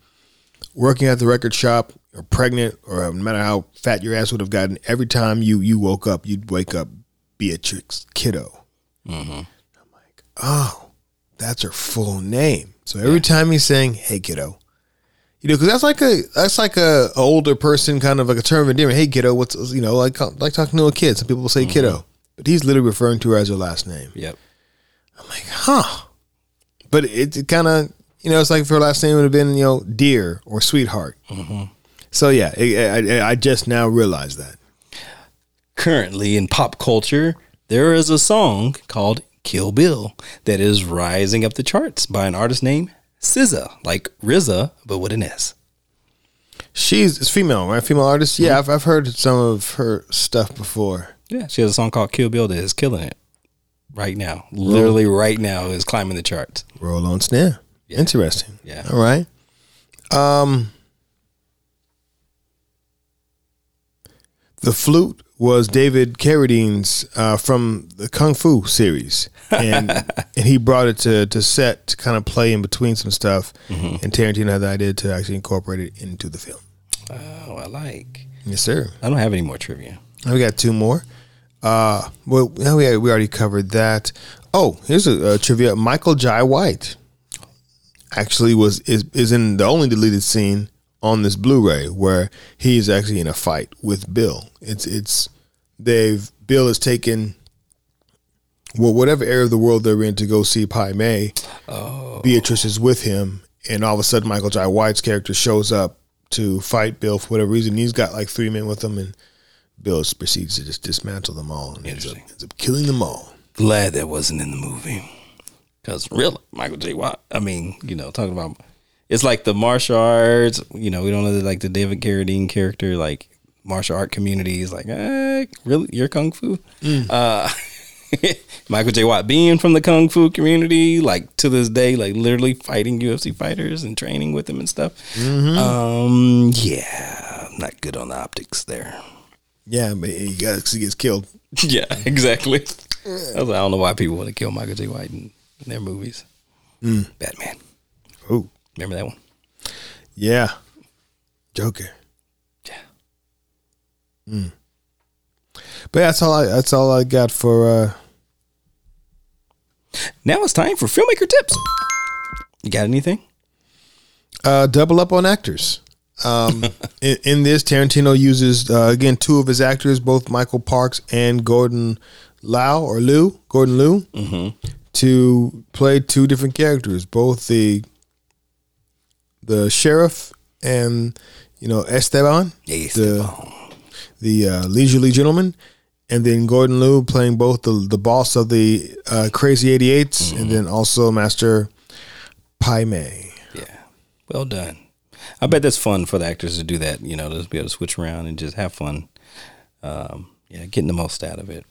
working at the record shop or pregnant or no matter how fat your ass would have gotten, every time you you woke up, you'd wake up Beatrix Kiddo. Like, oh, that's her full name. So every time he's saying, "Hey, kiddo," you know, because that's like a that's like a, older person kind of like a term of endearment. Hey, kiddo, what's you know like uh, like talking to a kid. Some people will say mm-hmm. kiddo, but he's literally referring to her as her last name. yep. I'm like, huh? But it, it kind of you know it's like if her last name would have been you know dear or sweetheart. Mm-hmm. So yeah, it, I, I just now realized that. currently in pop culture, there is a song called Kill Bill that is rising up the charts by an artist named SZA, like RZA, but with an S. She's it's female, right? Female artist. Yeah, I've I've heard some of her stuff before. Yeah, she has a song called Kill Bill that is killing it right now. Literally right now is climbing the charts. Roll on snare. Interesting. Yeah. All right. Um, the flute was David Carradine's uh, from the Kung Fu series, and and he brought it to to set to kind of play in between some stuff. And Tarantino had the idea to actually incorporate it into the film. Oh, I like. Yes, sir. I don't have any more trivia. We got two more. Uh, well, now we we already covered that. Oh, here's a, a trivia. Michael Jai White actually was is is in the only deleted scene on this Blu-ray where he's actually in a fight with Bill. It's it's they've Bill has taken well whatever area of the world they're in to go see Pai Mei. Oh. Beatrice is with him, and all of a sudden Michael Jai White's character shows up to fight Bill for whatever reason. He's got like three men with him, and Bill proceeds to just dismantle them all and ends up, ends up killing them all. Glad that wasn't in the movie. Because really, Michael J. White, I mean, you know, talking about it's like the martial arts, you know, we don't know the, like the David Carradine character, like martial art community is like, eh, really? You're Kung Fu? Uh, Michael J. Watt being from the Kung Fu community, like to this day, like literally fighting UFC fighters and training with them and stuff. Um, yeah, not good on the optics there. Yeah, but he, got, he gets killed. Yeah, exactly. I, like, I don't know why people want to kill Michael Jai White in, in their movies. Batman. Oh, Remember that one? yeah, Joker. Yeah. But that's all I that's all I got for. uh Now it's time for filmmaker tips. You got anything? Uh, double up on actors. Um, in, in this, Tarantino uses uh, again two of his actors, both Michael Parks and Gordon Lau or Liu, Gordon Liu, to play two different characters, both the the sheriff and you know Esteban, Yes. the the uh, leisurely gentleman, and then Gordon Liu playing both the the boss of the uh, Crazy 88s and then also Master Pai Mei. yeah. Well done. I bet that's fun for the actors to do that, you know, to be able to switch around and just have fun. Um, yeah, getting the most out of it.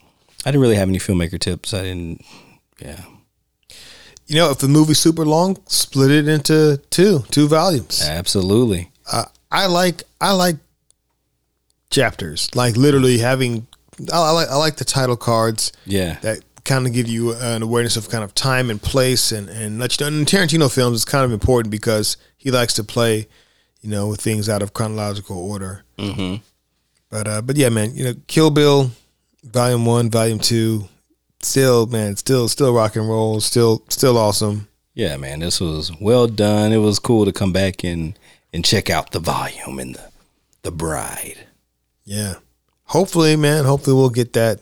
I didn't really have any filmmaker tips. I didn't, yeah. You know, if the movie's super long, split it into two, two volumes. Absolutely. Uh, I like, I like chapters, like literally having. I, I like, I like the title cards Yeah. that kind of give you an awareness of kind of time and place, and and let you know. In Tarantino films, it's kind of important because he likes to play, you know, with things out of chronological order. Mm-hmm. But uh, but yeah, man, you know, Kill Bill, Volume One, Volume Two, still man, still still rock and roll, still still awesome. Yeah, man, this was well done. It was cool to come back and and check out the volume and the The Bride. Yeah. Hopefully, man. Hopefully, we'll get that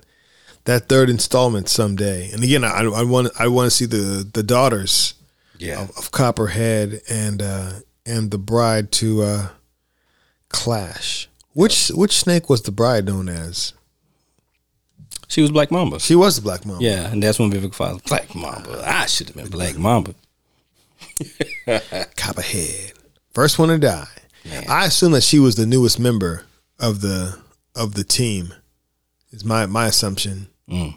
that third installment someday. And again, I, I want I want to see the the daughters Yeah. of, of Copperhead and uh, and the bride to uh, clash. Which which snake was the bride known as? She was Black Mamba. She was the Black Mamba. Yeah, and that's when Vivica Fox Black Mamba. I should have been Black Mamba. Copperhead, first one to die. Man. I assume that she was the newest member of the of the team. Is my my assumption. I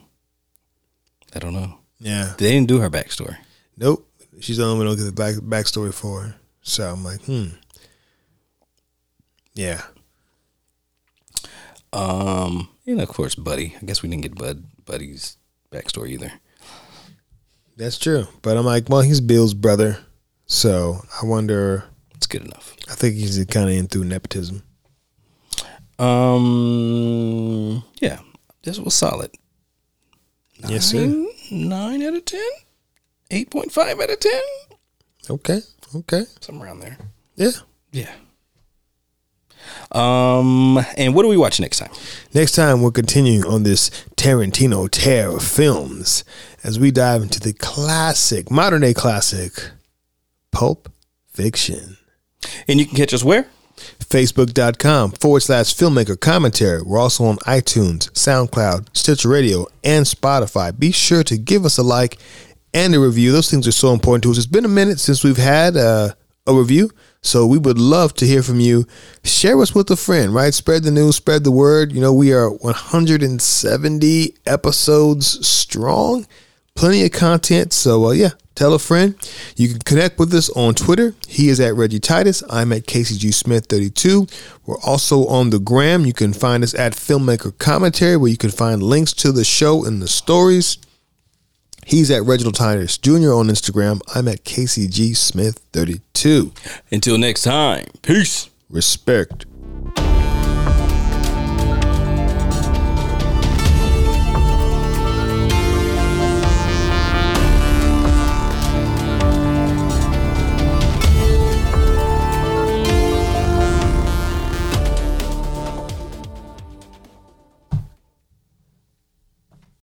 don't know. Yeah. They didn't do her backstory. Nope. She's the only one who get the back backstory for her. So I'm like, hmm. Yeah. Um, and of course, Buddy. I guess we didn't get Bud Buddy's backstory either. That's true. But I'm like, well, he's Bill's brother. So I wonder It's good enough. I think he's kind of in through nepotism. Um, yeah, this was solid. Yes, sir. Nine, nine out of ten. Eight point five out of ten. Okay. Okay. Somewhere around there. Yeah. Yeah. Um, and what do we watch next time? Next time we'll continue on this Tarantino tear of films as we dive into the classic, modern day classic, Pulp Fiction. And you can catch us where? Facebook.com forward slash filmmaker commentary. We're also on iTunes, SoundCloud, Stitcher Radio, and Spotify. Be sure to give us a like and a review. Those things are so important to us. It's been a minute since we've had uh, a review, so we would love to hear from you. Share us with a friend, right? Spread the news, spread the word. You know, we are 170 episodes strong. Plenty of content. So, uh, yeah, tell a friend. You can connect with us on Twitter. He is at Reggie Titus. I'm at KCG Smith 32. We're also on the gram. You can find us at Filmmaker Commentary, where you can find links to the show and the stories. He's at Reginald Titus Jr. on Instagram. I'm at KCG Smith 32. Until next time. Peace. Respect.